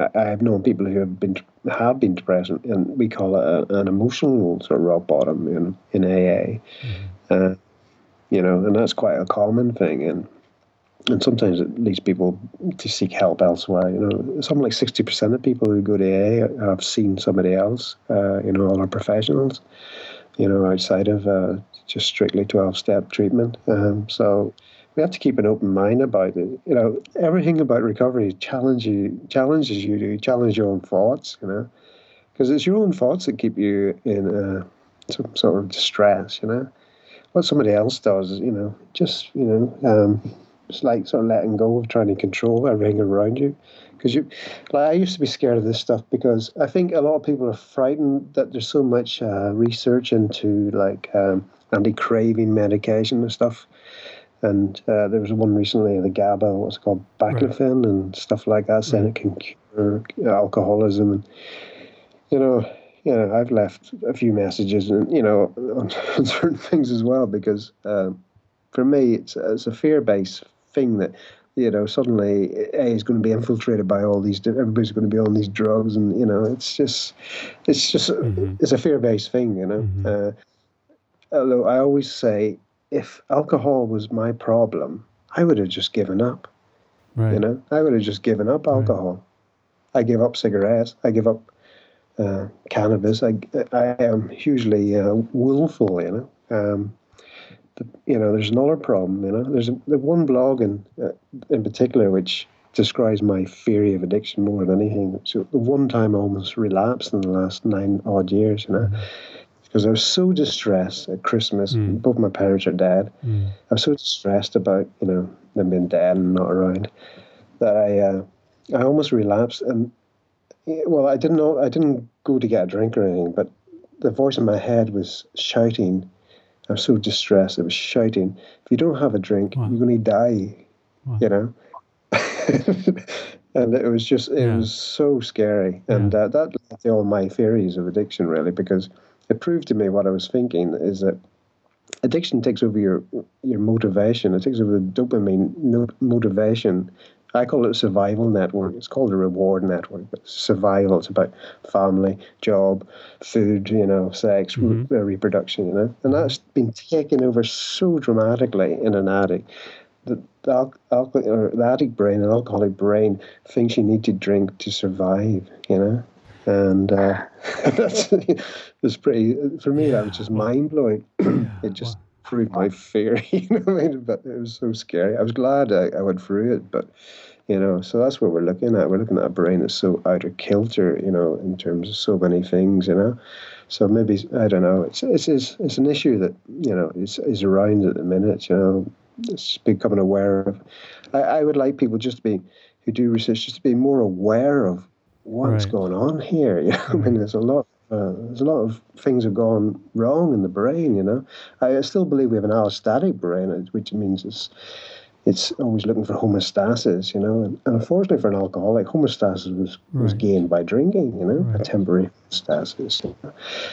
I, I have known people who have been have been depressed and we call it a, an emotional sort of rock bottom in in AA, uh, you know, and that's quite a common thing and. And sometimes it leads people to seek help elsewhere. You know, something like sixty percent of people who go to AA have seen somebody else. Uh, you know, all our professionals. You know, outside of uh, just strictly twelve-step treatment. Um, so we have to keep an open mind about it. You know, everything about recovery challenges you, challenges you to challenge your own thoughts. You know, because it's your own thoughts that keep you in uh, some sort of distress. You know, what somebody else does, is, you know, just you know, um, it's like sort of letting go of trying to control everything around you. Because you, like I used to be scared of this stuff because I think a lot of people are frightened that there's so much uh, research into like um, anti-craving medication and stuff. And uh, there was one recently, the GABA, what's it called, baclofen and stuff like that, saying it can cure alcoholism. And you know, you know, I've left a few messages, and you know, on, on certain things as well, because um, for me, it's it's a fear-based thing that you know suddenly A is going to be infiltrated by all these. Everybody's going to be on these drugs, and you know, it's just, it's just, it's a fear-based thing, you know. Uh, although I always say, if alcohol was my problem, I would have just given up. Right. You know, I would have just given up alcohol. I give up cigarettes. I give up uh, cannabis. I, I am hugely uh, willful. You know, um, the, you know. There's another problem. You know, there's a, the one blog in uh, in particular which describes my theory of addiction more than anything. So the one time I almost relapsed in the last nine odd years. You know. Because I was so distressed at Christmas, both my parents are dead. I was so distressed about you know them being dead and not around that I uh, I almost relapsed and well I didn't know I didn't go to get a drink or anything but the voice in my head was shouting. I was so distressed it was shouting if you don't have a drink you're going to die you know? And it was just it Yeah. was so scary. And uh, that led to all my theories of addiction really because it proved to me what I was thinking is that addiction takes over your your motivation. It takes over the dopamine no, motivation. I call it a survival network. It's called a reward network, but survival. It's about family, job, food, you know, sex, re- uh, reproduction, you know, and that's been taken over so dramatically in an addict. The, the, al- the addict brain, an alcoholic brain, thinks you need to drink to survive, you know, and uh, that's it's pretty. For me, that was just mind blowing. it just proved my theory. You know what I mean? But it was so scary. I was glad I, I went through it, but you know, so that's what we're looking at. We're looking at a brain that's so out of kilter, you know, in terms of so many things, you know. So maybe I don't know. It's it's it's, it's an issue that you know is is around at the minute. You know, it's becoming aware of. I, I would like people just to be who do research just to be more aware of what's Right. going on here. You know, I mean, there's a lot. Uh, there's a lot of things have gone wrong in the brain. You know, I still believe we have an allostatic brain, uh, which means it's it's always looking for homeostasis. You know, and, and unfortunately for an alcoholic, homeostasis was was gained by drinking. You know, a temporary homeostasis. you know.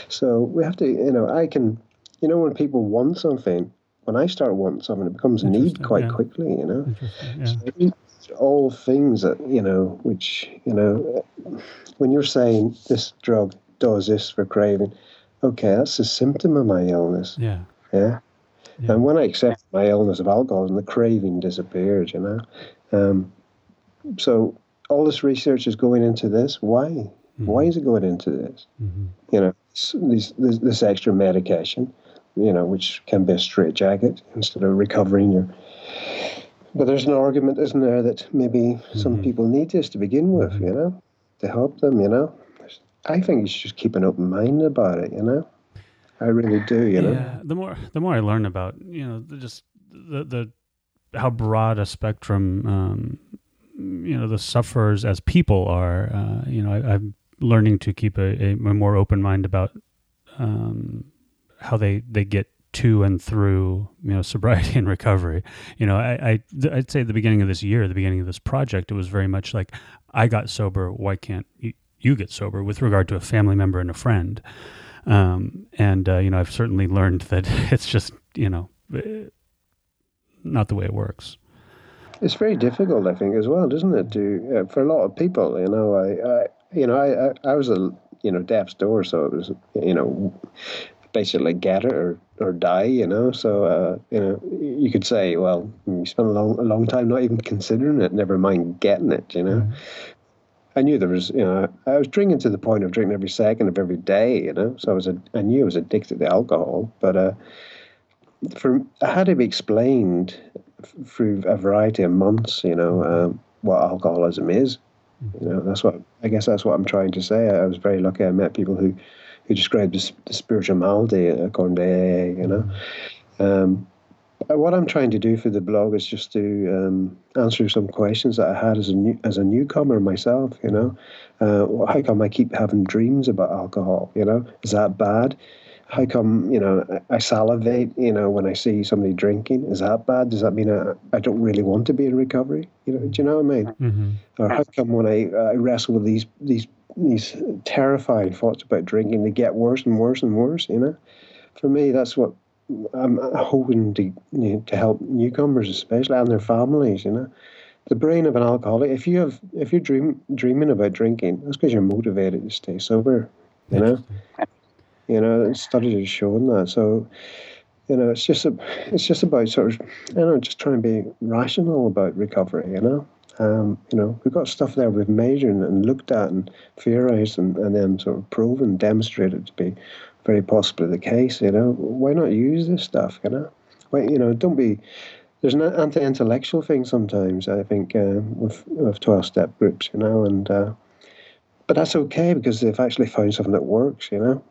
So we have to. You know, I can. You know, when people want something, when I start wanting something, it becomes a need quite yeah. quickly. You know. Yeah. So all things that you know, which you know, when you're saying this drug does this for craving, okay, that's a symptom of my illness. Yeah. Yeah. Yeah. And when I accepted my illness of alcoholism, the craving disappeared. You know. Um, so all this research is going into this. Why? Why is it going into this? Mhm. You know, s- these, this, this extra medication, you know, which can be a straitjacket instead of recovering your. But there's an argument, isn't there, that maybe some people need this to begin with, you know, to help them, you know. I think you should just keep an open mind about it, you know. I really do, you know. Yeah, the more the more I learn about you know the, just the the how broad a spectrum um, you know the sufferers as people are. Uh, you know, I, I'm learning to keep a, a, a more open mind about um, how they they get to and through you know sobriety and recovery. You know, I, I I'd say the beginning of this year, the beginning of this project, it was very much like I got sober. Why can't you, you get sober? With regard to a family member and a friend. Um, and uh, you know, I've certainly learned that it's just you know eh, not the way it works. It's very difficult, I think, as well, doesn't it? To uh, for a lot of people, you know, I, I you know, I, I, I was a you know death's door, so it was you know basically get it or, or die, you know. So uh, you know, you could say, well, you spent a long a long time not even considering it, never mind getting it, you know. Mm-hmm. I knew there was, you know, I was drinking to the point of drinking every second of every day, you know. So I was, a, I knew I was addicted to alcohol, but uh, for I had to be explained through a variety of months, you know, um, what alcoholism is. You know, that's what I guess that's what I'm trying to say. I was very lucky. I met people who who described the, the spiritual malady according to AA. You know, um, what I'm trying to do for the blog is just to um, answer some questions that I had as a new, as a newcomer myself. You know, uh, how come I keep having dreams about alcohol? You know, is that bad? How come you know I salivate? You know, when I see somebody drinking, is that bad? Does that mean I, I don't really want to be in recovery? You know, do you know what I mean? Mm-hmm. Or how come when I, I wrestle with these these these terrifying thoughts about drinking, they get worse and worse and worse. You know, for me, that's what I'm hoping to you know, to help newcomers, especially and their families. You know, the brain of an alcoholic. If you have, if you're dream, dreaming about drinking, that's because you're motivated to stay sober. You know, you know, studies have shown that. So, you know, it's just a, it's just about sort of, you know, just trying to be rational about recovery. You know, um, you know, we've got stuff there we've measured and looked at and theorized and, and then sort of proven, demonstrated to be very possibly the case. You know, why not use this stuff? You know, why you know, don't be. There's an anti-intellectual thing sometimes. I think uh, with with twelve-step groups, you know, and uh, but that's okay because they've actually found something that works. You know,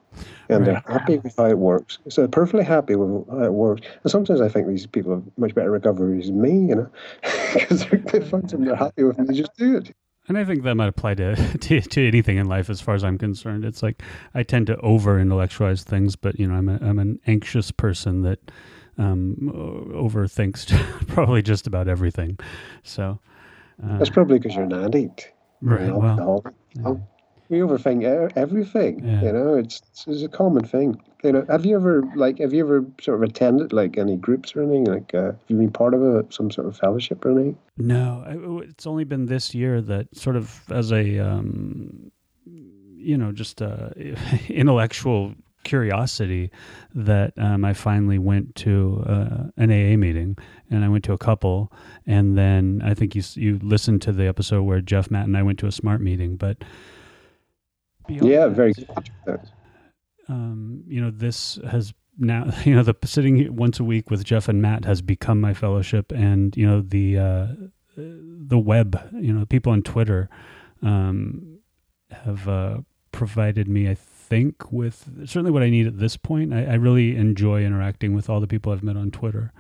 and right. they're happy with how it works. So they're perfectly happy with how it works. And sometimes I think these people have much better recoveries than me, you know, because they find something they're happy with and they just do it. And I think that might apply to, to, to anything in life, as far as I'm concerned. It's like I tend to over intellectualize things, but you know, I'm a, I'm an anxious person that um, overthinks probably just about everything. So uh, that's probably because you're an addict. Right. Well, yeah we overthink everything. Yeah. You know, it's, it's a common thing. You know, have you ever like have you ever sort of attended like any groups or anything? Like, uh, have you been part of a some sort of fellowship or anything? No, it's only been this year that sort of as a um, you know just uh, intellectual curiosity that um, I finally went to uh, an AA meeting, and I went to a couple, and then I think you you listened to the episode where Jeff, Matt, and I went to a smart meeting, but yeah, that, very good. Um, you know, this has now, you know, the sitting once a week with Jeff and Matt has become my fellowship, and you know, the uh, the web, you know, people on Twitter um, have uh, provided me, I think, with certainly what I need at this point. I, I, really enjoy interacting with all the people I've met on Twitter,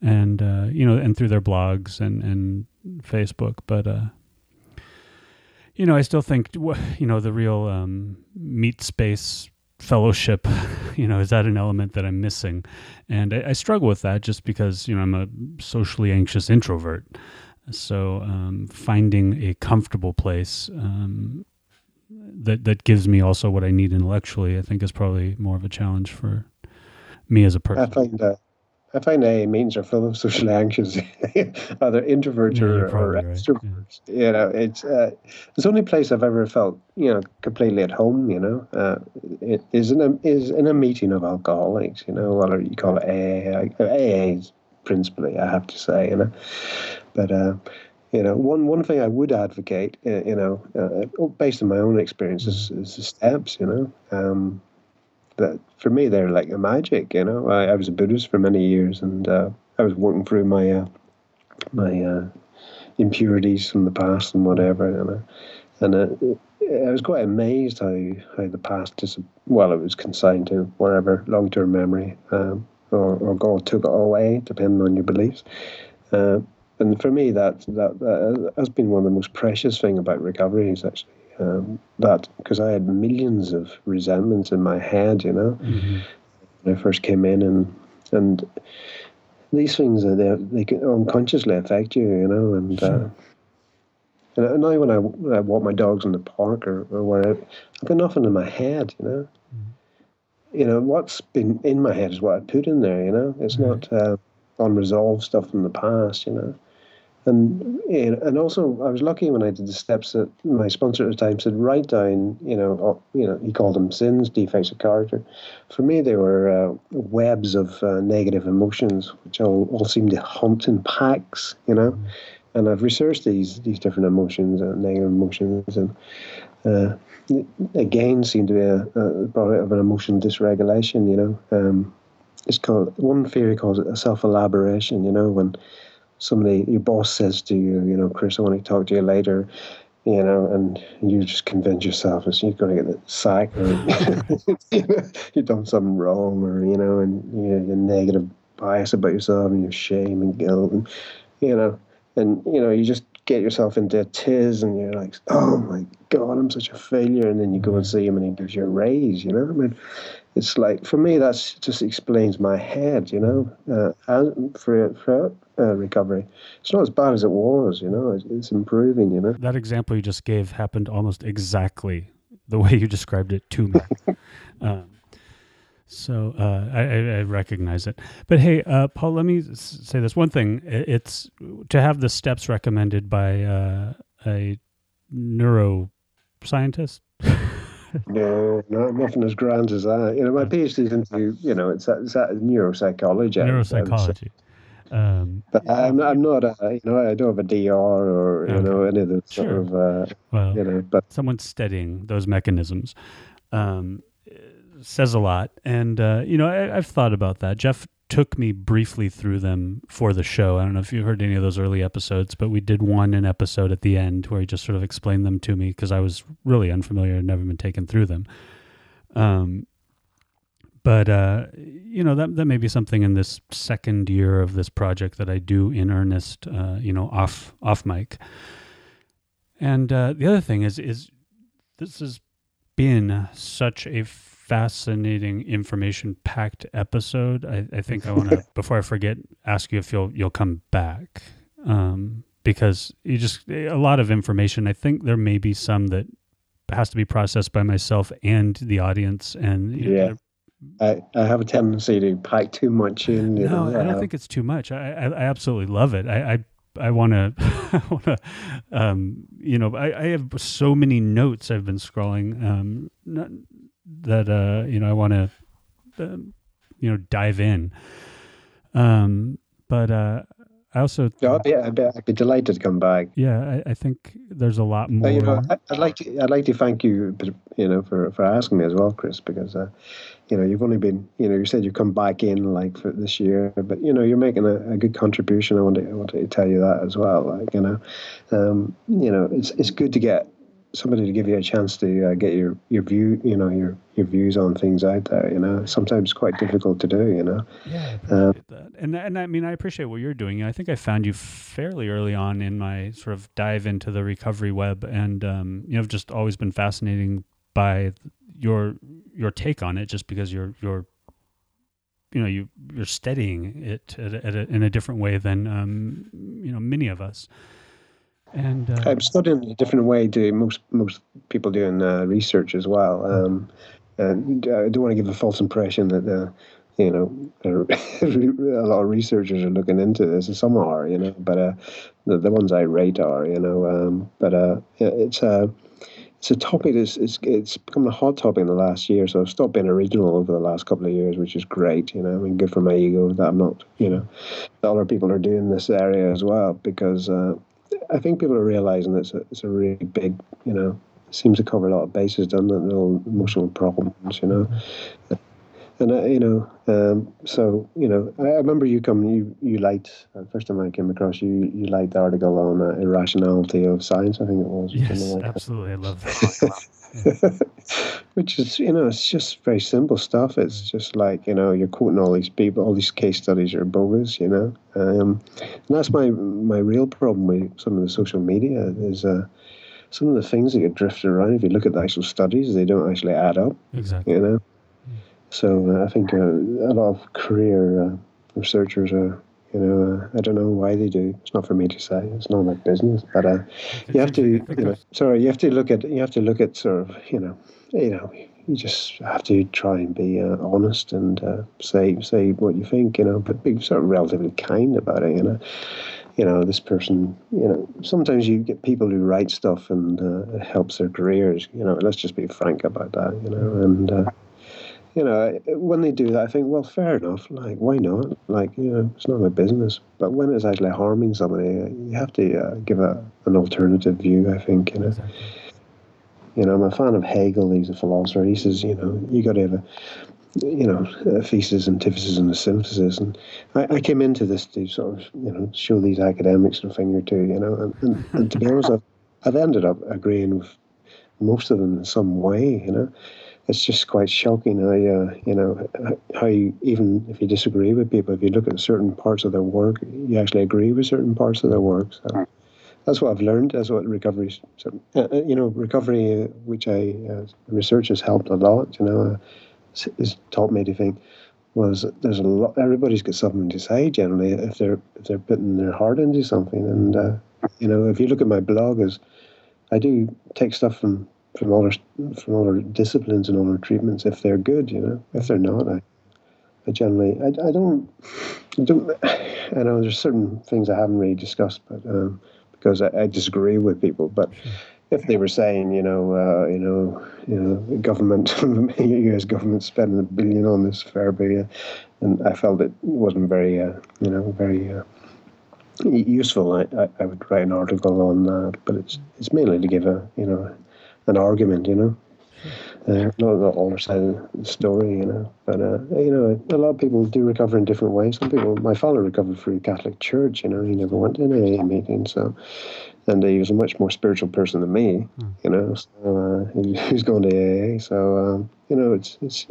and uh, you know, and through their blogs and and Facebook, but. You know, I still think, you know, the real um, meat space fellowship, you know, is that an element that I'm missing? And I, I, struggle with that just because, you know, I'm a socially anxious introvert. So um, finding a comfortable place um, that that gives me also what I need intellectually, I think is probably more of a challenge for me as a person. I find that I find AA meetings are full of socially anxious, either introverts yeah, or, or right. extroverts. Yeah. You know, it's uh, it's the only place I've ever felt you know completely at home. You know, uh, it is in a is in a meeting of alcoholics. You know, whether you call it AA, AA principally, I have to say. You know, but. Uh, you know, one one thing I would advocate, uh, you know, uh, based on my own experience, is, is the steps. You know, um, that for me they're like a magic. You know, I, I was a Buddhist for many years, and uh, I was working through my uh, my uh, impurities from the past and whatever, and uh, and uh, I was quite amazed how how the past is well, it was consigned to wherever long term memory, um, or, or God took it away, depending on your beliefs. Uh, and for me, that, that has been one of the most precious thing about recovery is actually um, that because I had millions of resentments in my head, you know, when I first came in, and and these things uh, they they can unconsciously affect you, you know, and. Uh, and now when I, when I walk my dogs in the park or, or wherever, I've got nothing in my head, you know. You know, what's been in my head is what I put in there, you know. It's not uh, unresolved stuff from the past, you know. And you know, and also I was lucky when I did the steps that my sponsor at the time said write down, you know, all- you know, he called them sins, defects of character. For me, they were uh, webs of uh, negative emotions, which all, all seem to hunt in packs, you know. And I've researched these these different emotions, uh, negative emotions, and uh, again seem to be a, a product of an emotional dysregulation. You know, um, it's called one theory calls it a self elaboration. You know, when somebody your boss says to you, you know, Chris, I want to talk to you later. You know, and you just convince yourself that you're going to get the sack, or you know, you've done something wrong, or you know, and you know, your negative bias about yourself, and your shame and guilt, and you know, and you know, you just get yourself into a tiz, and you're like, oh my god, I'm such a failure, and then you go and see him, and he gives you a raise. You know, I mean, it's like for me, that's just explains my head. You know, uh, as, for for uh, recovery, it's not as bad as it was. You know, it's, it's improving. You know. That example you just gave happened almost exactly the way you described it to me. um, so uh, I, I, recognize it. But hey, uh, Paul, let me say this one thing. It's to have the steps recommended by uh, a neuroscientist. No, no, nothing as grand as that. You know, my PhD's into, you know, it's it's that neuropsychology. Neuropsychology. Um, But I'm, I'm not, a, you know, I don't have a DR or, you Okay. know, any of those sort of, uh, well, you know, but someone studying those mechanisms um, says a lot. And, uh, you know, I, I've thought about that. Jeff took me briefly through them for the show. I don't know if you heard any of those early episodes, but we did one an episode at the end where he just sort of explained them to me because I was really unfamiliar and never been taken through them. Um, but uh, you know that that may be something in this second year of this project that I do in earnest. Uh, you know, off off mic. And uh, the other thing is is this has been such a fascinating information packed episode. I, I think I want to before I forget ask you if you'll you'll come back um, because you just a lot of information. I think there may be some that has to be processed by myself and the audience and you know, Yeah. there- I, I have a tendency to pack too much in. You no, know, I don't uh, think it's too much. I I, I absolutely love it. I I, I want to, I want to, um, you know, I, I have so many notes I've been scrolling, um, not, that uh, you know, I want to, um, you know, dive in. Um, but uh, I also, yeah, I'd be, I'd, be, I'd be delighted to come back. yeah, I, I think there's a lot Uh, more. you know, I, I'd like to. I'd like to thank you, you know, for, for asking me as well, Chris, because uh, you know you've only been, you know, you said you come back in like for this year, but you know you're making a, a good contribution. I wanted, I wanted to tell you that as well. Like you know, um, you know, it's it's good to get somebody to give you a chance to uh, get your your view, you know, your your views on things out there. You know, sometimes it's quite difficult to do. You know. Yeah, I appreciate that. And and I mean, I appreciate what you're doing. I think I found you fairly early on in my sort of dive into the recovery web, and um, you know, I've just always been fascinating by your your take on it, just because you're you're you know you you're studying it at a, at a, in a different way than um, you know many of us. And uh, I'm studying in a different way to most most people doing uh, research as well. Um, and I don't want to give a false impression that uh, you know a lot of researchers are looking into this, and some are, you know, but uh, the the ones I rate are, you know, um, but uh, it's a it's a topic that's it's, it's become a hot topic in the last year. So I've stopped being original over the last couple of years, which is great. You know, I mean, good for my ego that I'm not, you know, that other people are doing this area as well because. Uh, I think people are realizing it's a, it's a really big, you know, seems to cover a lot of bases, doesn't it? Little emotional problems, you know. And uh, you know, um, so you know, I I remember you coming. You you liked uh, first time I came across you. You liked the article on uh, irrationality of science. I think it was. yes, like that. absolutely, I love that. which is you know it's just very simple stuff. It's just like you know you're quoting all these people, all these case studies are bogus, you know. Um, and that's my my real problem with some of the social media is uh, some of the things that get drifted around. If you look at the actual studies, they don't actually add up, Exactly. you know. So uh, I think uh, a lot of career uh, researchers are. You know, uh, I don't know why they do. It's not for me to say. It's not my business. But uh, you have to, you know, sorry, you have to look at, you have to look at sort of, you know, you know, you just have to try and be uh, honest and uh, say say what you think, you know, but be sort of relatively kind about it, you know. You know, this person, you know, sometimes you get people who write stuff and uh, it helps their careers, you know, let's just be frank about that, you know, and, uh, you know, when they do that, I think, well, fair enough. Like, why not? Like, you know, it's not my business. But when it's actually harming somebody, uh, you have to uh, give a, an alternative view. I think, you know. You know, I'm a fan of Hegel. He's a philosopher. He says, you know, you got to have a, you know, a thesis, antithesis, and a synthesis. And I, I came into this to sort of, you know, show these academics a thing or two. You know, and, and, and to be honest, I've, I've ended up agreeing with most of them in some way. You know, it's just quite shocking how, uh, you know, how you, even if you disagree with people, if you look at certain parts of their work, you actually agree with certain parts of their work. So that's what I've learned. That's what recovery, so, uh, uh, you know, recovery, uh, which I uh, research has helped a lot. You know, uh, has taught me to think was that there's a lot. Everybody's got something to say generally if they're if they're putting their heart into something. And uh, you know, if you look at my blog, is I do take stuff from from other from other disciplines and other treatments if they're good. You know, if they're not, I I generally I, I don't I don't I know there's certain things I haven't really discussed, but um, because I, I disagree with people, but. If they were saying, you know, uh, you know, you know, the government, U.S. government spending a billion on this Fairbia, and I felt it wasn't very, uh, you know, very uh, useful. I, I, I would write an article on that, but it's it's mainly to give a, you know, an argument, you know, uh, not the other side of the story, you know. But uh, you know, a lot of people do recover in different ways. Some people, my father recovered through the Catholic Church. You know, he never went to an AA meeting, so and he was a much more spiritual person than me. You know, so uh, he, he's going to AA. So um, you know, it's it's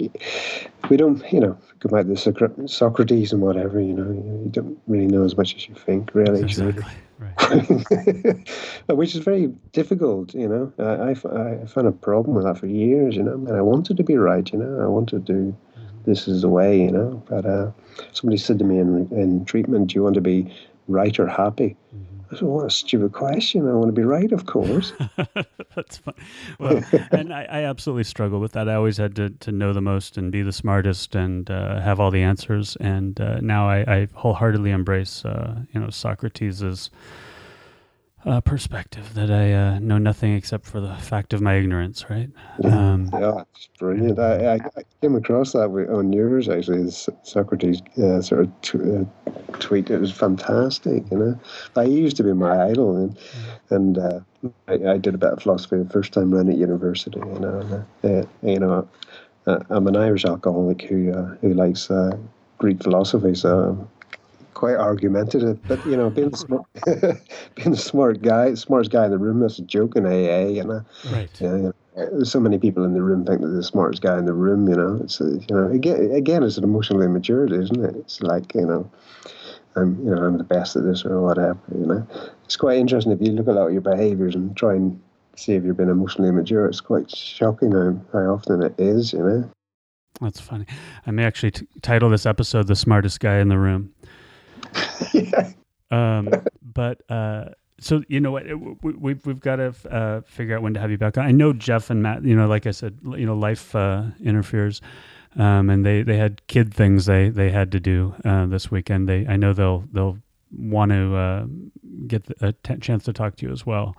we don't, you know, go back to Socrates and whatever. You know, you don't really know as much as you think, really. Exactly. Right. which is very difficult, you know. I, I I found a problem with that for years, you know. And I wanted to be right, you know. I wanted to do this is the way, you know. But uh, somebody said to me in, in treatment, do you want to be right or happy? I said, what a stupid question. I want to be right, of course. That's fun. Well, and I, I absolutely struggle with that. I always had to, to know the most and be the smartest and uh, have all the answers. And uh, now I, I wholeheartedly embrace, uh, you know, Socrates's uh, perspective that I uh, know nothing except for the fact of my ignorance. Right. Um, Yeah, it's brilliant. I, I, I came across that on yours actually. Socrates uh, sort of t- uh, tweet. It was fantastic. You know, I used to be my idol, and and uh, I, I did a bit of philosophy the first time around at university. You know, and, uh, you know, I'm an Irish alcoholic who uh, who likes uh, Greek philosophy, so. Quite argumentative, but you know, being the smart, being the smart guy, smartest guy in the room. That's a joke in AA, you know. right. You know, so many people in the room think that they're the smartest guy in the room. You know, it's uh, you know again again it's an emotional immaturity, isn't it? It's like you know, I'm you know I'm the best at this or whatever. You know, it's quite interesting if you look at a lot of your behaviours and try and see if you're being emotionally immature. It's quite shocking how, how often it is. You know. That's funny. I may actually t- title this episode "The Smartest Guy in the Room." Yeah. Um, but uh, so you know what we, we've we've got to uh, figure out when to have you back on. I know Jeff and Matt. You know, like I said, you know, life uh, interferes, um, and they they had kid things they they had to do uh, this weekend. They I know they'll they'll want to uh, get a t- chance to talk to you as well.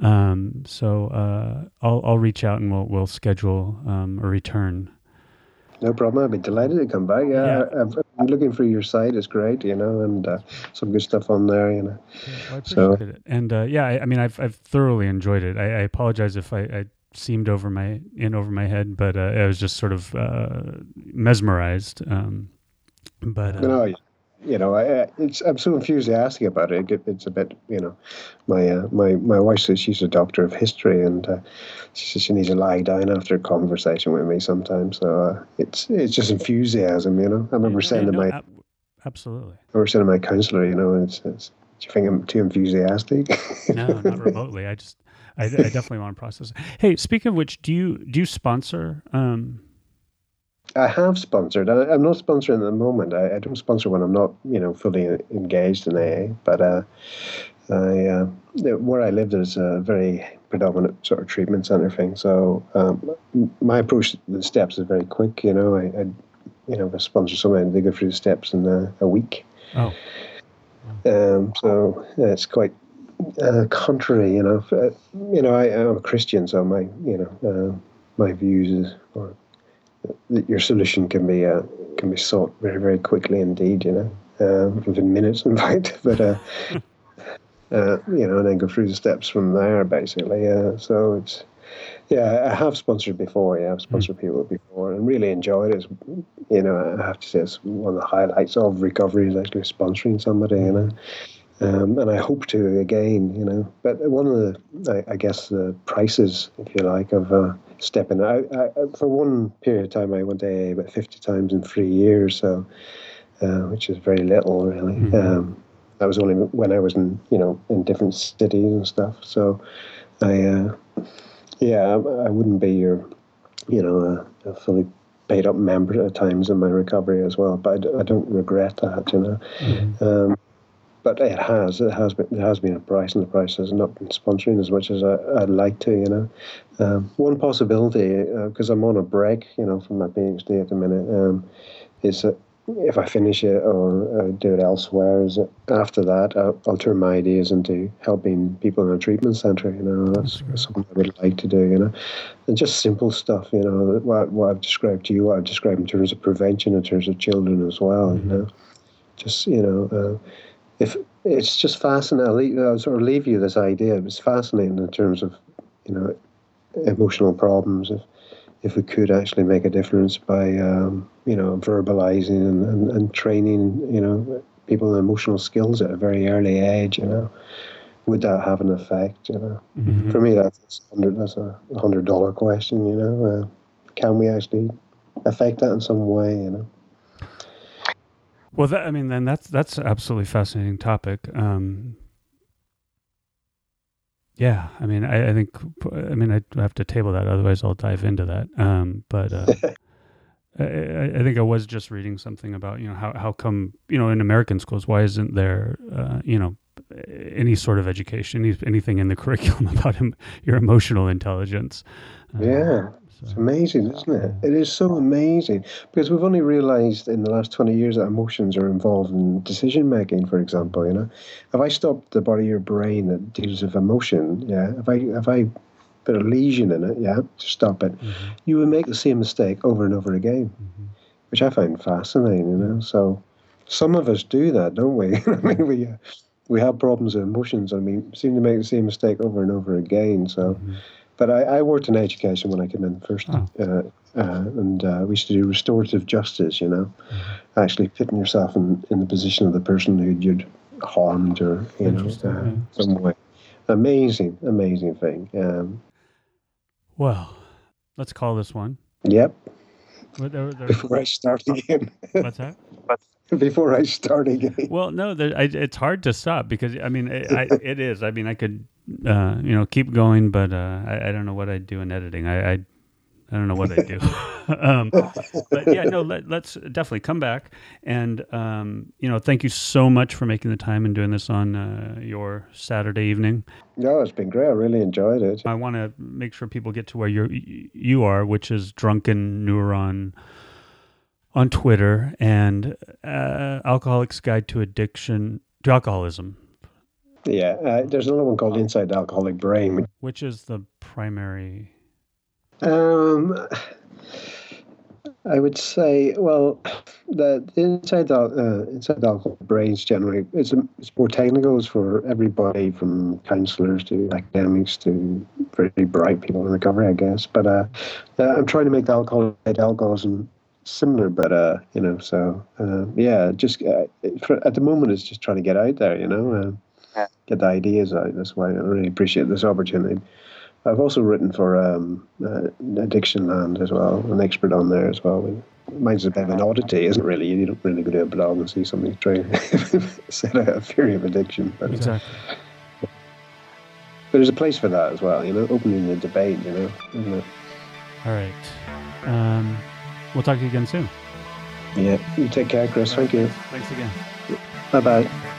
Um, so uh, I'll I'll reach out and we'll we'll schedule um, a return. No problem. I'd be delighted to come back. Yeah, I, I've been looking through your site. It's great, you know, and uh, some good stuff on there, you know. I So- appreciate it. And uh, yeah, I, I mean, I've I've thoroughly enjoyed it. I, I apologize if I, I seemed over my in over my head, but uh, I was just sort of uh, mesmerized. Um, but uh, No, you- you know, I, it's I'm so enthusiastic about it. it it's a bit, you know, my uh, my my wife says she's a doctor of history, and uh, she says she needs to lie down after a conversation with me sometimes. So uh, it's it's just enthusiasm, you know. I remember Yeah, saying to my ab- absolutely. I remember saying to my counselor, you know, it's, it's do you think I'm too enthusiastic? No, not remotely. I just, I, I definitely want to process. it. Hey, speaking of which, do you do you sponsor? Um, I have sponsored. I, I'm not sponsoring at the moment. I, I don't sponsor when I'm not, you know, fully engaged in AA. But uh, I, uh, where I live, there's a very predominant sort of treatment center thing. So um, my approach to the steps is very quick. You know, I, I you know, if I sponsor someone, they go through the steps in a, a week. oh, Um, so yeah, it's quite uh, contrary, you know. uh, You know, I, I'm a Christian, so my, you know, uh, my views is that your solution can be uh, can be sought very very quickly indeed, you know, um, within minutes, in fact. But uh, uh, you know, and then go through the steps from there, basically. Uh, so it's. Yeah, I have sponsored before. Yeah, I've sponsored people before, and really enjoyed it. It's, you know, I have to say it's one of the highlights of recovery is actually sponsoring somebody. You know, um, and I hope to again, you know. But one of the, I, I guess, the prices, if you like, of uh, stepping out. I, I, for one period of time, I went to AA about 50 times in three years, so uh, which is very little, really. Um, that was only when I was in, you know, in different cities and stuff. So, I, uh, yeah, I, I wouldn't be your, you know, a, a fully paid up member at times in my recovery as well. But I, d- I don't regret that, you know. Um, but it has it has been it has been a price, and the price has not been sponsoring as much as I, I'd like to. You know, um, one possibility because I'm on a break, you know, from my PhD at the minute, um, is that if I finish it or uh, do it elsewhere, is that after that I'll, I'll turn my ideas into helping people in a treatment centre. You know, that's something I would like to do. You know, and just simple stuff. You know, what what I've described to you, what I've described in terms of prevention, in terms of children as well. You know, just you know. Uh, if it's just fascinating, I'll, leave, I'll sort of leave you this idea. It's fascinating in terms of, you know, emotional problems. If if we could actually make a difference by, um, you know, verbalizing and, and, and training, you know, people in emotional skills at a very early age, you know, would that have an effect? You know, Mm-hmm. for me, that's a hundred. That's a hundred dollar question. You know, uh, can we actually affect that in some way? You know. Well, that, I mean, then that's that's an absolutely fascinating topic. Um, yeah, I mean, I, I think, I mean, I have to table that, otherwise I'll dive into that. Um, but uh, I, I think I was just reading something about, you know, how how come, you know, in American schools, why isn't there, uh, you know, any sort of education, any- anything in the curriculum about your emotional intelligence? Yeah, it's amazing, isn't it? It is so amazing because we've only realised in the last twenty years that emotions are involved in decision making. For example, you know, if I stop the part of your brain that deals with emotion, yeah, if I if I put a lesion in it, yeah, to stop it, mm-hmm. you would make the same mistake over and over again, mm-hmm. which I find fascinating. You know, so some of us do that, don't we? I mean, we. Uh, we have problems with emotions, and we seem to make the same mistake over and over again. So, mm-hmm. But I, I worked in education when I came in first, Oh. uh, uh, and uh, we used to do restorative justice. You know, actually putting yourself in, in the position of the person who you'd harmed or you know uh, yeah. some way. Amazing, amazing thing. Um, Well, let's call this one. yep. What- there- there- Before I start again. What's that? Before I start again. Well, no, there, I, it's hard to stop because I mean, it, I, it is. I mean, I could, uh, you know, keep going, but uh, I, I don't know what I'd do in editing. I, I, don't know what I'd do. um, but yeah, no, let, let's definitely come back and, um, you know, thank you so much for making the time and doing this on uh, your Saturday evening. No, it's been great. I really enjoyed it. I want to make sure people get to where you're, you are, which is Drunken Neuron on Twitter and uh, Alcoholics Guide to Addiction to Alcoholism, Yeah. Uh, there's another one called Inside the Alcoholic Brain, which is the primary. Um, I would say, well, the the inside the uh, inside the alcohol brains generally it's it's more technical. It's for everybody from counselors to academics to very bright people in recovery, I guess. But uh, uh, I'm trying to make the alcohol alcoholism similar, but uh, you know, so uh, yeah, just uh, for, at the moment, it's just trying to get out there, you know, uh, get the ideas out. That's why I really appreciate this opportunity. I've also written for um, uh, Addiction Land as well, an expert on there as well. Mine's a bit of an oddity, isn't it? Really, you don't really go to a blog and see something trying to set out a theory of addiction, but Exactly. but there's a place for that as well. You know, opening the debate. You know, isn't it? All right. Um, we'll talk to you again soon. yeah. You take care, Chris. Thank you. Thanks again. Bye bye.